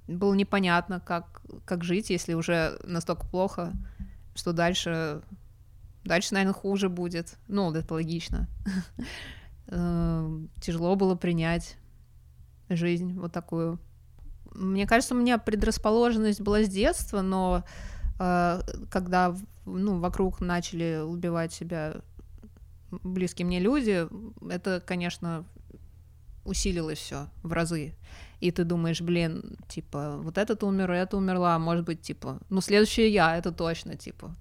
Было непонятно, как, как жить, если уже настолько плохо, что дальше, дальше, наверное, хуже будет. Ну, это логично. Э, Тяжело было принять жизнь вот такую. Мне кажется, у меня предрасположенность была с детства, но э, когда ну, вокруг начали убивать себя близкие мне люди, это, конечно, усилилось все в разы. И ты думаешь, блин, типа, вот этот умер, это умерла, может быть, типа, ну, следующая я, это точно, типа.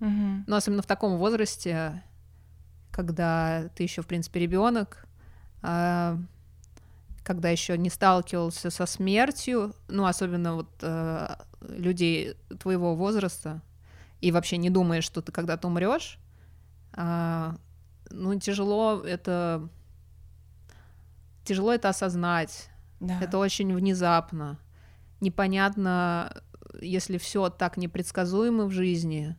Мгм. Но особенно в таком возрасте, когда ты еще, в принципе, ребенок, а, когда еще не сталкивался со смертью, ну, особенно вот э, людей твоего возраста, и вообще не думаешь, что ты когда-то умрешь, а, ну, тяжело это тяжело это осознать. Да. Это очень внезапно. Непонятно, если все так непредсказуемо в жизни.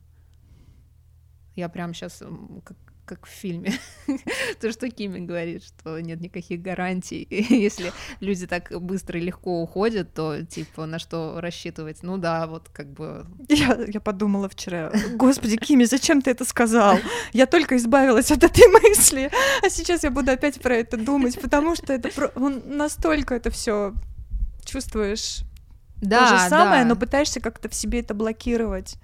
Я прям сейчас как, как в фильме. То, что Кими говорит, что нет никаких гарантий. Если люди так быстро и легко уходят, то типа на что рассчитывать? Ну да, вот как бы Я, я подумала вчера, господи, Кими, зачем ты это сказал? Я только избавилась от этой мысли, а сейчас я буду опять про это думать, потому что это про- он настолько это все чувствуешь да, то же самое, да. но пытаешься как-то в себе это блокировать.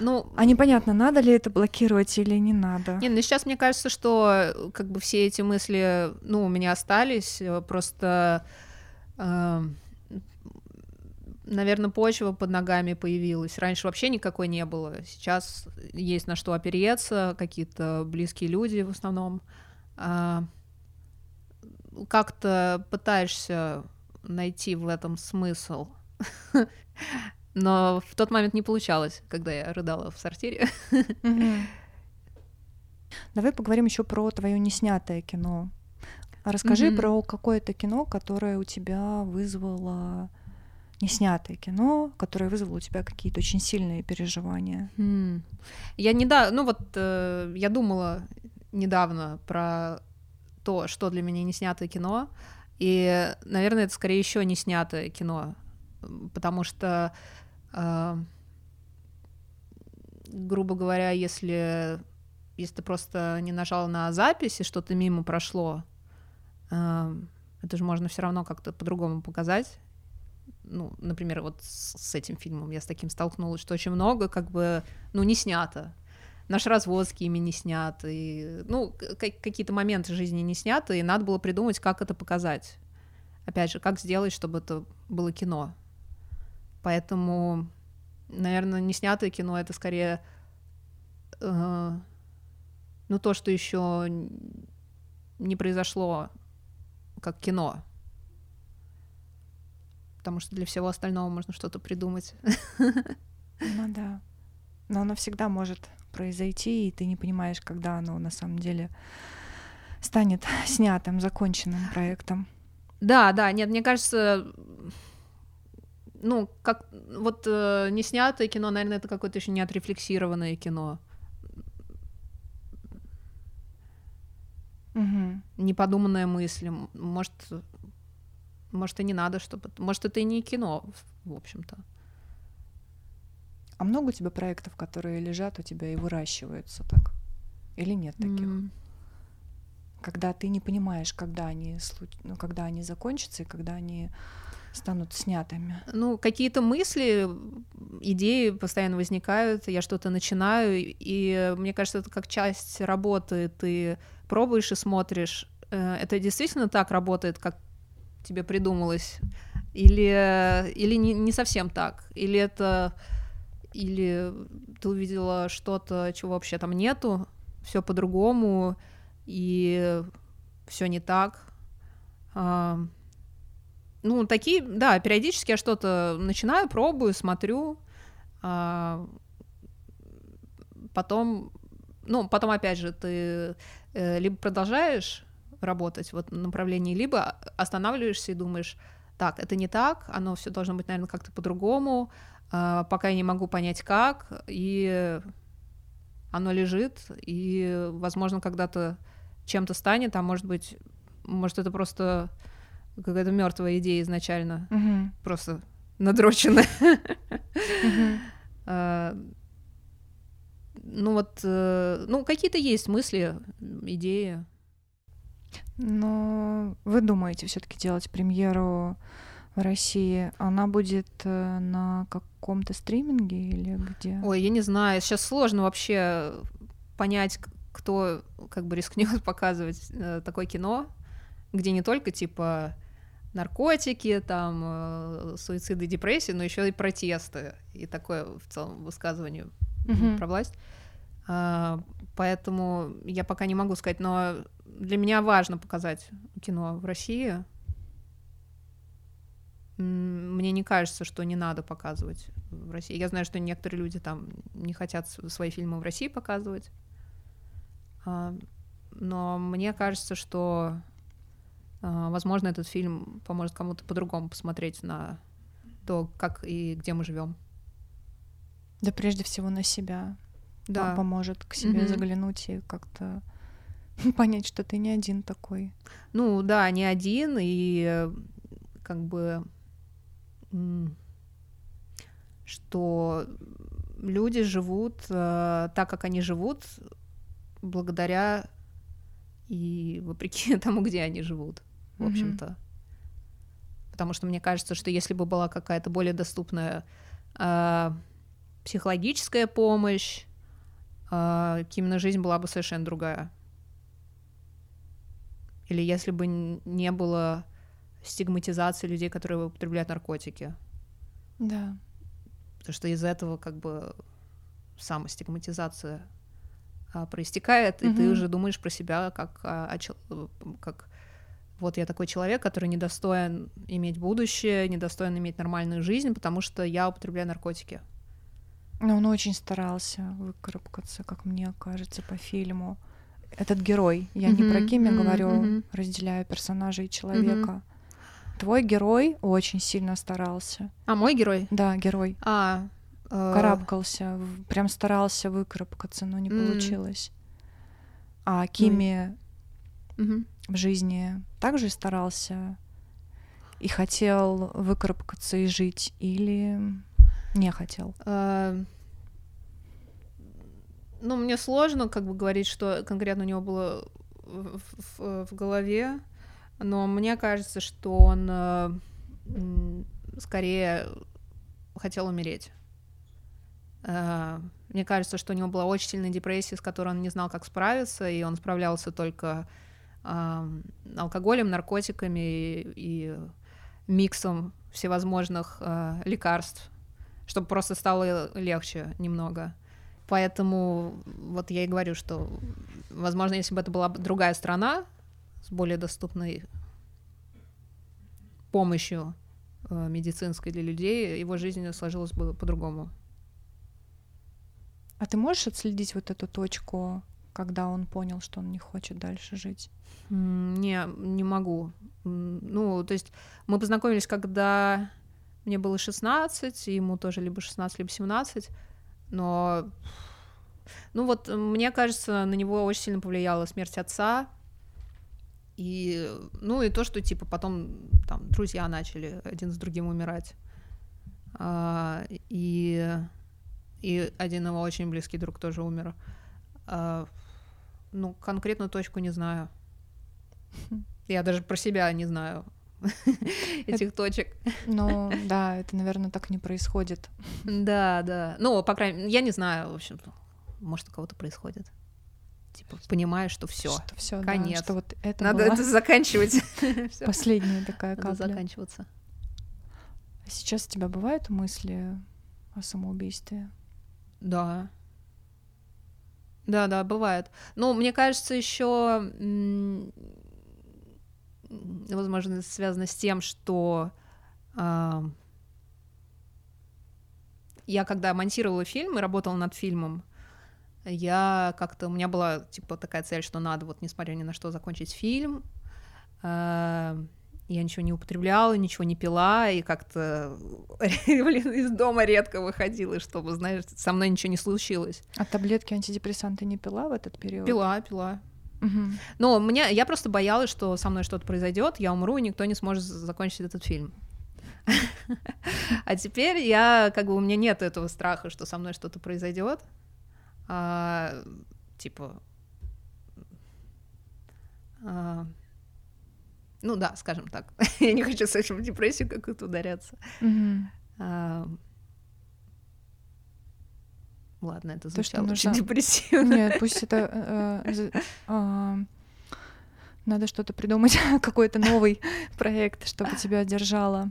Ну А непонятно, надо ли это блокировать или не надо. Не, ну сейчас мне кажется, что э, как бы все эти мысли, ну, у меня остались, э, просто, наверное, почва под ногами появилась. Раньше вообще никакой не было. Сейчас есть на что опереться, какие-то близкие люди в основном. А, Как-то пытаешься найти в этом смысл. Но в тот момент не получалось, когда я рыдала в сортире. Давай поговорим еще про твое неснятое кино. Расскажи Мгм. про какое-то кино, которое у тебя вызвало неснятое кино, которое вызвало у тебя какие-то очень сильные переживания. М. Я недавно, ну вот э, я думала недавно про то, что для меня не снятое кино, и, наверное, это скорее еще не снятое кино, потому что, э, грубо говоря, если если ты просто не нажал на запись и что-то мимо прошло, э, это же можно все равно как-то по-другому показать. Ну, например, вот с, этим фильмом я с таким столкнулась, что очень много как бы, ну, не снято. Наш развод с Кими не снят, и, ну, какие-то моменты жизни не сняты, и надо было придумать, как это показать. Опять же, как сделать, чтобы это было кино. Поэтому, наверное, не снятое кино это скорее э, ну, то, что еще не произошло как кино. Потому что для всего остального можно что-то придумать. Ну да. Но оно всегда может произойти, и ты не понимаешь, когда оно на самом деле станет снятым, законченным проектом. Да, да, нет, мне кажется, ну, как вот э, не снятое кино, наверное, это какое-то еще не отрефлексированное кино. Мгм. неподуманная мысль. Может, может, и не надо, чтобы... Может, это и не кино, в общем-то. А много у тебя проектов, которые лежат у тебя и выращиваются так? Или нет таких? М. Когда ты не понимаешь, когда они, ну, когда они закончатся и когда они станут снятыми. Ну, какие-то мысли, идеи постоянно возникают, я что-то начинаю, и мне кажется, это как часть работы. Ты пробуешь и смотришь, э, это действительно так работает, как тебе придумалось, или, или не, не совсем так, или это, или ты увидела что-то, чего вообще там нету, все по-другому, и все не так. Ну, такие, да, периодически я что-то начинаю, пробую, смотрю, а, потом, ну, потом, опять же, ты э, либо продолжаешь работать в этом направлении, либо останавливаешься и думаешь, так, это не так, оно все должно быть, наверное, как-то по-другому, а, пока я не могу понять, как, и оно лежит, и, возможно, когда-то чем-то станет, а может быть, может, это просто какая-то мертвая идея изначально, Мгм. просто надроченная. А, Ну вот, э, ну какие-то есть мысли, идеи. Но вы думаете все-таки делать премьеру в России? Она будет э, на каком-то стриминге или где? Ой, я не знаю, сейчас сложно вообще понять, кто как бы рискнет показывать э, такое кино, где не только типа наркотики, там э, суициды, депрессии, но еще и протесты и такое в целом высказывание Мгм. про власть. А, поэтому я пока не могу сказать, но для меня важно показать кино в России. Мне не кажется, что не надо показывать в России. Я знаю, что некоторые люди там не хотят свои фильмы в России показывать. А, Но мне кажется, что, возможно, этот фильм поможет кому-то по-другому посмотреть на то, как и где мы живем. Да прежде всего на себя. Да. По- Поможет к себе Мгм. заглянуть и как-то понять, что ты не один такой. Ну да, не один, и э, как бы что люди живут э, так, как они живут, благодаря и вопреки тому, где они живут, в общем-то. Потому что мне кажется, что если бы была какая-то более доступная э, психологическая помощь, э, именно жизнь была бы совершенно другая. Или если бы не было стигматизации людей, которые употребляют наркотики. Да. Потому что из этого как бы самостигматизация а, проистекает, и ты уже думаешь про себя как, а, о как вот я такой человек, который недостоин иметь будущее, недостоин иметь нормальную жизнь, потому что я употребляю наркотики. Но он очень старался выкарабкаться, как мне кажется, по фильму. Этот герой, я не про Кими мгм, говорю, мгм. разделяю персонажа и человека. Твой герой очень сильно старался. А мой герой? Да, герой. А, э, Карабкался, прям старался выкарабкаться, но не М. получилось. А Кими мгм. В жизни также старался и хотел выкарабкаться и жить, или не хотел? Э, Ну, мне сложно как бы говорить, что конкретно у него было в, в- в голове, но мне кажется, что он э, скорее хотел умереть. Э, Мне кажется, что у него была очень сильная депрессия, с которой он не знал, как справиться, и он справлялся только алкоголем, наркотиками и, миксом всевозможных э, лекарств, чтобы просто стало легче немного. Поэтому вот я и говорю, что, возможно, если бы это была другая страна с более доступной помощью э, медицинской для людей, его жизнь сложилась бы по-другому. А ты можешь отследить вот эту точку, когда он понял, что он не хочет дальше жить? Не, не могу. Ну, то есть мы познакомились, когда мне было 16, и ему тоже либо 16, либо 17, но, ну вот, мне кажется, на него очень сильно повлияла смерть отца, и, ну, и то, что, типа, потом там друзья начали один с другим умирать. А, и, и один его очень близкий друг тоже умер. А, ну, конкретную точку не знаю. Я даже про себя не знаю этих точек. Ну да, это, наверное, так не происходит. Да, да. Ну, по крайней мере, я не знаю, в общем, может, у кого-то происходит. Типа, понимаешь, что все. Что все, конец. что вот это Надо была это заканчивать. Последняя такая Надо капля. заканчиваться. А Сейчас у тебя бывают мысли о самоубийстве? Да. Да, да, бывает. Ну, мне кажется, еще, возможно, это связано с тем, что а, я когда монтировала фильм и работала над фильмом, я как-то у меня была типа такая цель, что надо вот несмотря ни на что закончить фильм. А, я ничего не употребляла, ничего не пила, и как-то блин, из дома редко выходила, чтобы, знаешь, со мной ничего не случилось. А таблетки антидепрессанты не пила в этот период? Пила, пила. Мгм. Но меня, я просто боялась, что со мной что-то произойдет, я умру, и никто не сможет закончить этот фильм. А теперь я, как бы, у меня нет этого страха, что со мной что-то произойдет. А, типа, а, ну да, скажем так. я не хочу совсем в депрессию какую-то ударяться. Ладно, это То, звучало очень нужно- депрессивно. Нет, пусть это... э, а, Надо что-то придумать, какой-то новый проект, чтобы тебя держало.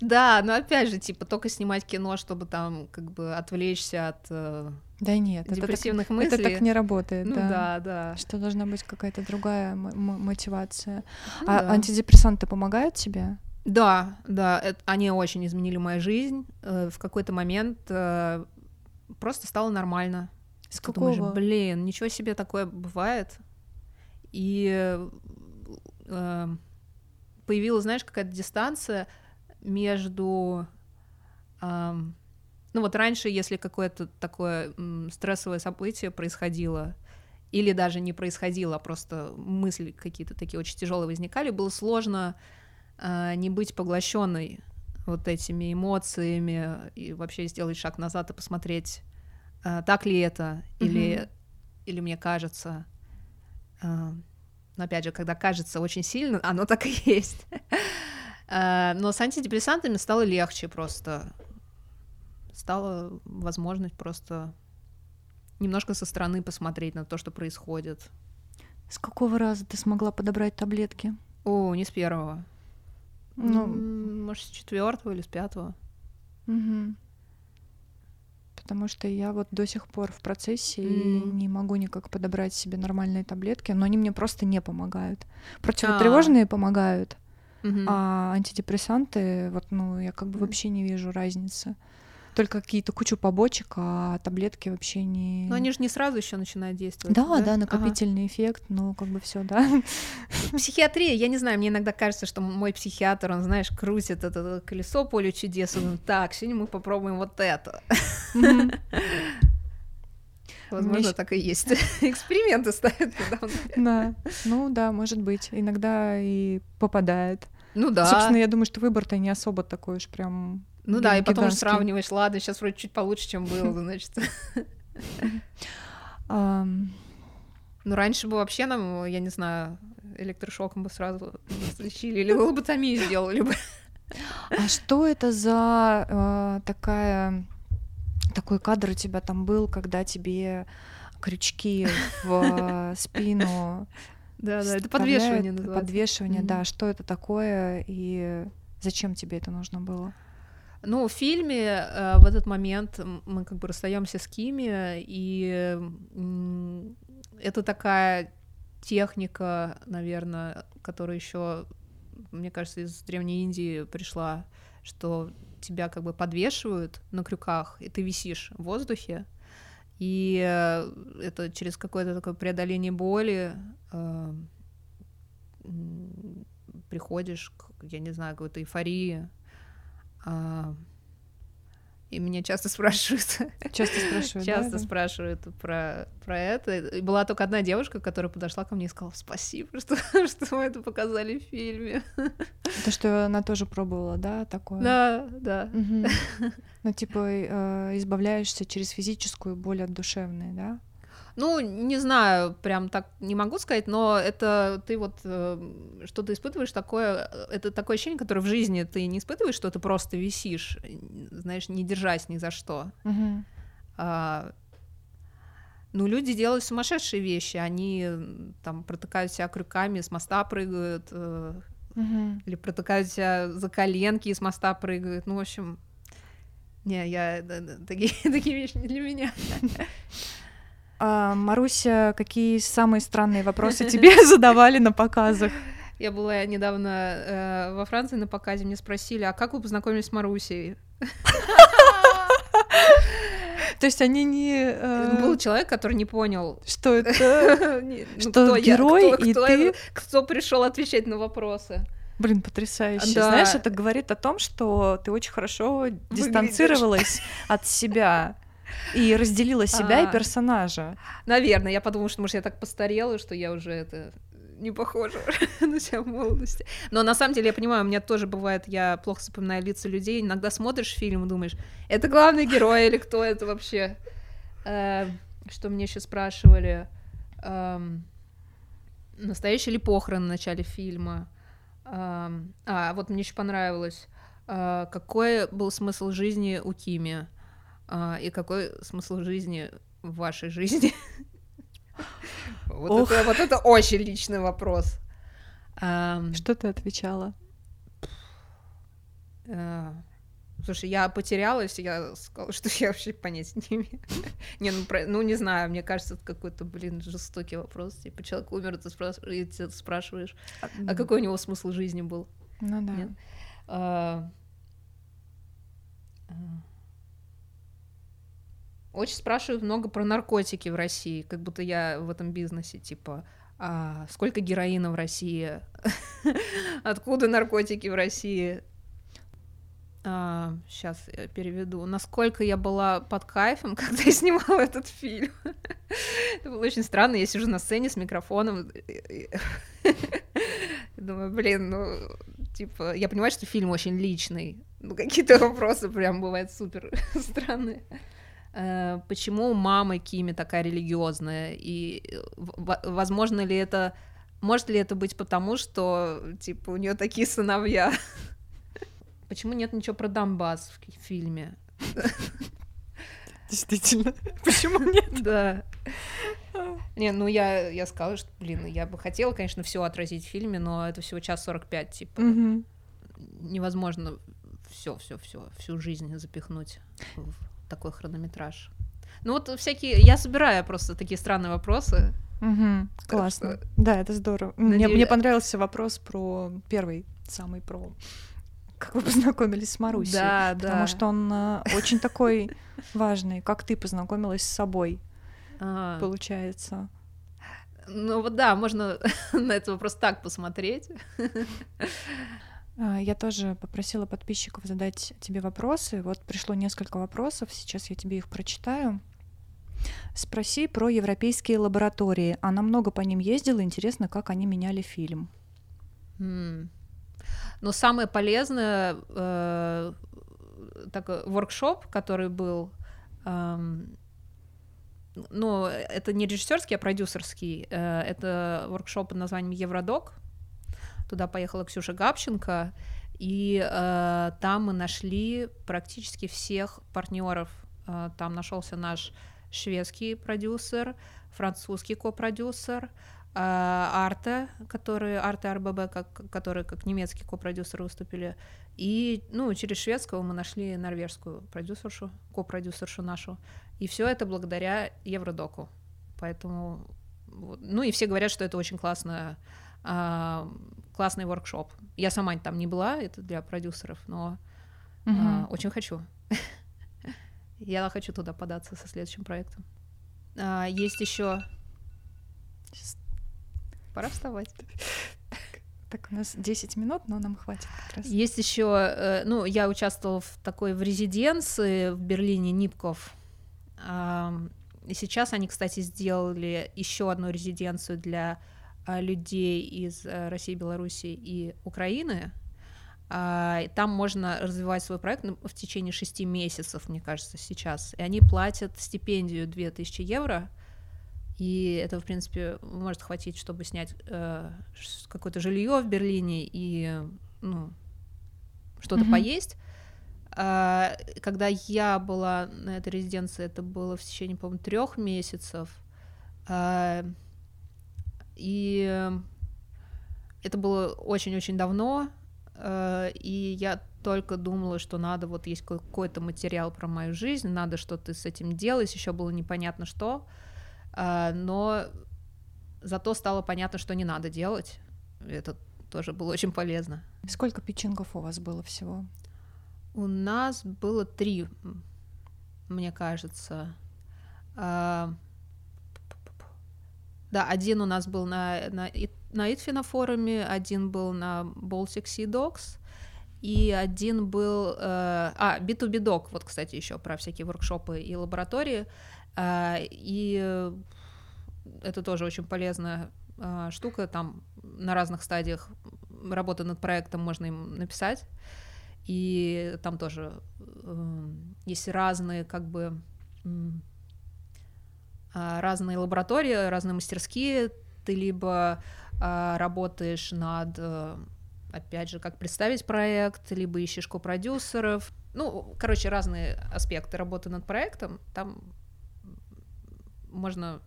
Да, но опять же, типа, только снимать кино, чтобы там как бы отвлечься от э, Да нет, это так, депрессивных это мыслей. так не работает. Ну да. да, да. Что должна быть какая-то другая мотивация. Ну а да. антидепрессанты помогают тебе? Да, да, эт- они очень изменили мою жизнь. Э, в какой-то момент э, просто стало нормально. С Ты думаешь, какого? блин, ничего себе такое бывает. И э, появилась, знаешь, какая-то дистанция между... ам, ну вот раньше, если какое-то такое м, стрессовое событие происходило, или даже не происходило, а просто мысли какие-то такие очень тяжелые возникали, было сложно а, не быть поглощенной вот этими эмоциями и вообще сделать шаг назад и посмотреть, а, так ли это, или, Мгм. или мне кажется. А, Но опять же, когда кажется очень сильно, оно так и есть. А, Но с антидепрессантами стало легче просто. Стала возможность просто немножко со стороны посмотреть на то, что происходит. С какого раза ты смогла подобрать таблетки? О, не с первого. Ну, Может, с четвертого или с пятого. мгм. Потому что я вот до сих пор в процессе и М. не могу никак подобрать себе нормальные таблетки, но они мне просто не помогают. Противотревожные помогают, Мгм. а антидепрессанты, вот, ну, я как бы Мгм. вообще не вижу разницы. Только какие-то кучу побочек, а таблетки вообще не... Но они же не сразу еще начинают действовать. Да, да, Ага. накопительный эффект, ну, как бы все, да. Психиатрия, я не знаю, мне иногда кажется, что мой психиатр, он, знаешь, крутит это колесо поле чудес, он, так, сегодня мы попробуем вот это. Возможно, так и есть. Эксперименты ставят. Да, ну да, может быть. Иногда и попадает. Ну да. Собственно, я думаю, что выбор-то не особо такой уж прям Ну да, и потом гигантский. сравниваешь, ладно, сейчас вроде чуть получше, чем было, значит. Ну, раньше бы вообще нам, я не знаю, электрошоком бы сразу лечили, или лоботомию сделали бы. А что это за э, такая такой кадр у тебя там был, когда тебе крючки в э, спину Да, да, это подвешивание называется. Подвешивание, Мгм. да. Что это такое и зачем тебе это нужно было? Ну, в фильме э, в этот момент мы как бы расстаемся с Кими, и м, это такая техника, наверное, которая еще, мне кажется, из Древней Индии пришла, что тебя как бы подвешивают на крюках, и ты висишь в воздухе, и э, это через какое-то такое преодоление боли э, приходишь к, я не знаю, какой-то эйфории. А, И меня часто спрашивают, Часто спрашивают, часто да? спрашивают про, про это. И была только одна девушка, которая подошла ко мне и сказала, спасибо, что, что вы это показали в фильме. То, что она тоже пробовала, да, такое? Да, да. Мгм. Ну, типа, э, избавляешься через физическую боль от душевной, да? Ну, не знаю, прям так не могу сказать, но это ты вот э, что-то испытываешь такое, э, это такое ощущение, которое в жизни ты не испытываешь, что ты просто висишь, знаешь, не держась ни за что. Мгм. А, ну, люди делают сумасшедшие вещи, они там протыкают себя крюками, с моста прыгают, Мгм. или протыкают себя за коленки и с моста прыгают, ну, в общем... Не, я... да, да, такие, такие вещи не для меня. А, Маруся, какие самые странные вопросы тебе задавали на показах? Я была недавно э, во Франции на показе, мне спросили, а как вы познакомились с Марусей? То есть они не... э, Был человек, который не понял, Что это? ну, Что герой и ты? кто пришел отвечать на вопросы. Блин, потрясающе. Да. Знаешь, это говорит о том, что ты очень хорошо дистанцировалась от себя и разделила себя и А. персонажа. Наверное, я подумала, что, может, я так постарела, что я уже это не похожа на себя в молодости. Но на самом деле я понимаю, у меня тоже бывает, я плохо запоминаю лица людей. Иногда смотришь фильм и думаешь, это главный герой или кто это вообще? Э, Что мне еще спрашивали? Эм, Настоящие ли похороны в начале фильма? Эм, А, вот мне еще понравилось. э, Какой был смысл жизни у Кими? А, и какой смысл жизни в вашей жизни? Вот это, вот это очень личный вопрос. Что ты отвечала? э, Слушай, я потерялась, я сказала, что я вообще понятия не имею. Не, ну, про- ну не знаю, мне кажется, это какой-то, блин, жестокий вопрос. Типа, человек умер, ты спраш- и ты спрашиваешь, а какой у него смысл жизни был? Ну да. Нет? А, а. Очень спрашивают много про наркотики в России, как будто я в этом бизнесе, типа, а сколько героина в России, откуда наркотики в России. сейчас я переведу. Насколько я была под кайфом, когда я снимала этот фильм. Это было очень странно. Я сижу на сцене с микрофоном. Думаю, блин, ну, типа, я понимаю, что фильм очень личный. Ну, какие-то вопросы прям бывают супер странные. Э, Почему мама Кими такая религиозная? И э, возможно ли это... Может ли это быть потому, что, типа, у нее такие сыновья? Почему нет ничего про Донбасс в фильме? Действительно. Почему нет? Да. Не, ну я, я сказала, что, блин, я бы хотела, конечно, все отразить в фильме, но это всего час 45, типа. Мгм. невозможно все, все, все, всю жизнь запихнуть в такой хронометраж. Ну вот всякие, я собираю просто такие странные вопросы. Так Классно. что- Да, это здорово. Мне, Надеюсь- мне понравился вопрос про первый, самый про как вы познакомились с Марусей. Да, да. Потому что он э, очень такой важный. Как ты познакомилась с собой, А, получается. ну вот да, можно на этот вопрос так посмотреть. А, Я тоже попросила подписчиков задать тебе вопросы. Вот пришло несколько вопросов, сейчас я тебе их прочитаю. Спроси про европейские лаборатории. Она много по ним ездила, интересно, как они меняли фильм. М. Но самое полезное э, такой воркшоп, который был, эм, ну, это не режиссерский, а продюсерский. э, это воркшоп под названием Евродок. Туда поехала Ксюша Габченко, и э, там мы нашли практически всех партнеров. Э, там нашелся наш шведский продюсер, французский копродюсер, э, Арте, которые Арте РББ, как, которые как немецкие копродюсеры выступили, и ну через шведского мы нашли норвежскую продюсершу, копродюсершу нашу, и все это благодаря Евродоку. Поэтому, ну и все говорят, что это очень классно, а, классный воркшоп. Я сама там не была, это для продюсеров, но а, очень хочу. Я хочу туда податься со следующим проектом. А, есть еще. Пора вставать. Так, у нас 10 минут, но нам хватит как раз. Есть еще, ну, я участвовала в такой в резиденции в Берлине Нипков. И сейчас они, кстати, сделали еще одну резиденцию для людей из э, России, Беларуси и Украины. А, Там можно развивать свой проект ну, в течение шести месяцев, мне кажется, сейчас. И они платят стипендию 2000 евро. И это, в принципе, может хватить, чтобы снять э, какое-то жилье в Берлине и ну, что-то Мгм. поесть. А, когда я была на этой резиденции, это было в течение, по-моему, трех месяцев. А, и э, это было очень-очень давно. э, и я только думала, что надо, вот есть какой-то материал про мою жизнь, надо что-то с этим делать, еще было непонятно что. А, но зато стало понятно, что не надо делать. Это тоже было очень полезно. Сколько питчингов у вас было всего? У нас было три, мне кажется. Да, один у нас был на, на, на Итфина форуме, один был на Baltic Sea Dogs, и один был... э, а, B2B Doc, вот, кстати, еще про всякие воркшопы и лаборатории. А, и э, это тоже очень полезная а, штука, там на разных стадиях работы над проектом можно им написать. И там тоже э, есть разные, как бы, а, разные лаборатории, разные мастерские. Ты либо а, работаешь над, э, опять же, как представить проект, либо ищешь копродюсеров. ну, короче, разные аспекты работы над проектом. Там можно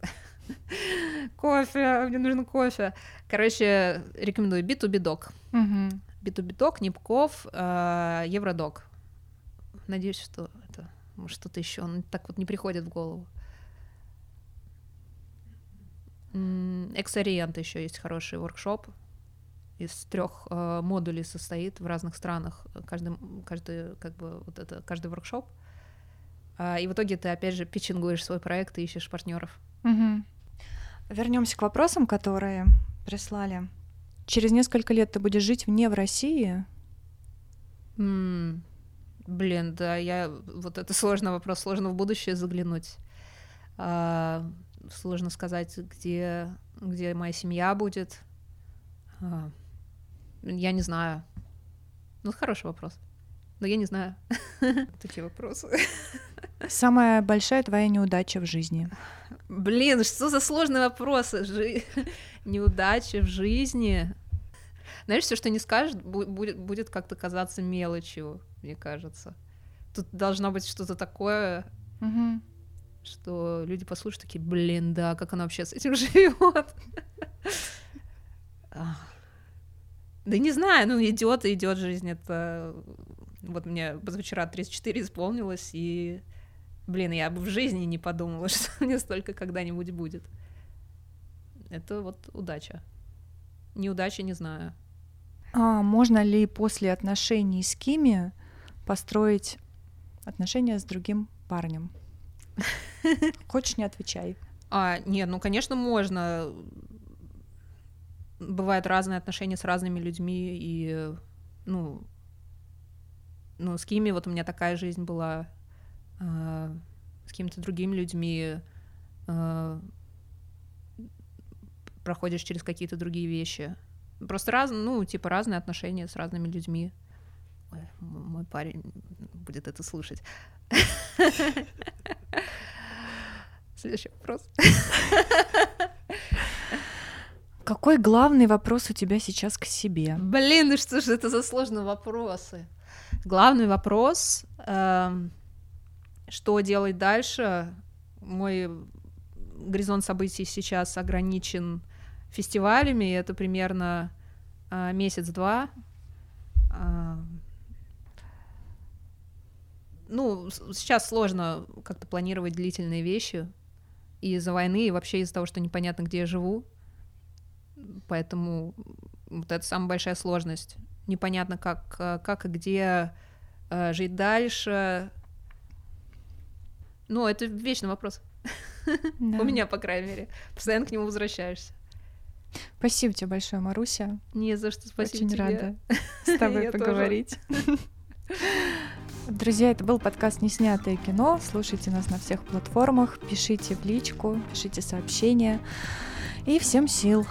кофе, мне нужен кофе. Короче, рекомендую B2B Doc. Мгм. B2B Doc, Нипков, э, Евродок. Надеюсь, что это что-то еще. Он так вот не приходит в голову. Эксориент еще есть хороший воркшоп. Из трех э, модулей состоит в разных странах. Каждый, каждый, как бы, вот это, каждый воркшоп. А, и в итоге ты, опять же, питчингуешь свой проект и ищешь партнеров. Мгм. Вернемся к вопросам, которые прислали. Через несколько лет ты будешь жить вне в России? М, Блин, да, я вот это сложный вопрос, сложно в будущее заглянуть. А, сложно сказать, где, где моя семья будет. А, я не знаю. Ну, хороший вопрос. Но я не знаю. Такие вопросы. Самая большая твоя неудача в жизни? Блин, что за сложные вопросы? Жи- Неудачи в жизни. Знаешь, все, что не скажешь, бу- будет, будет как-то казаться мелочью, мне кажется. Тут должно быть что-то такое, Мгм. Что люди послушают такие, блин, да, как она вообще с этим живет. Да не знаю, ну идет идет жизнь. Это вот мне позавчера 34 исполнилось, и, блин, я бы в жизни не подумала, что мне столько когда-нибудь будет. Это вот удача. Неудача не знаю. А можно ли после отношений с Кими построить отношения с другим парнем? Хочешь, не отвечай. А, нет, ну, конечно, можно. Бывают разные отношения с разными людьми, и, ну, ну, с Кими вот у меня такая жизнь была, а, с какими-то другими людьми а, проходишь через какие-то другие вещи. Просто раз, ну, типа разные отношения с разными людьми. Ой, мой парень будет это слушать. Следующий вопрос. Какой главный вопрос у тебя сейчас к себе? Блин, ну что же это за сложные вопросы? Главный вопрос, эм, что делать дальше? Мой горизонт событий сейчас ограничен фестивалями, это примерно э, месяц-два. А, Ну, сейчас сложно как-то планировать длительные вещи из-за войны и вообще из-за того, что непонятно, где я живу. Поэтому вот это самая большая сложность. Непонятно, как, э, как и где э, жить дальше. Ну, это вечный вопрос. Да. У меня, по крайней мере. Постоянно к нему возвращаешься. Спасибо тебе большое, Маруся. Не за что, спасибо Очень тебе. рада с тобой поговорить. Друзья, это был подкаст «Неснятое кино». Слушайте нас на всех платформах, пишите в личку, пишите сообщения. И всем сил!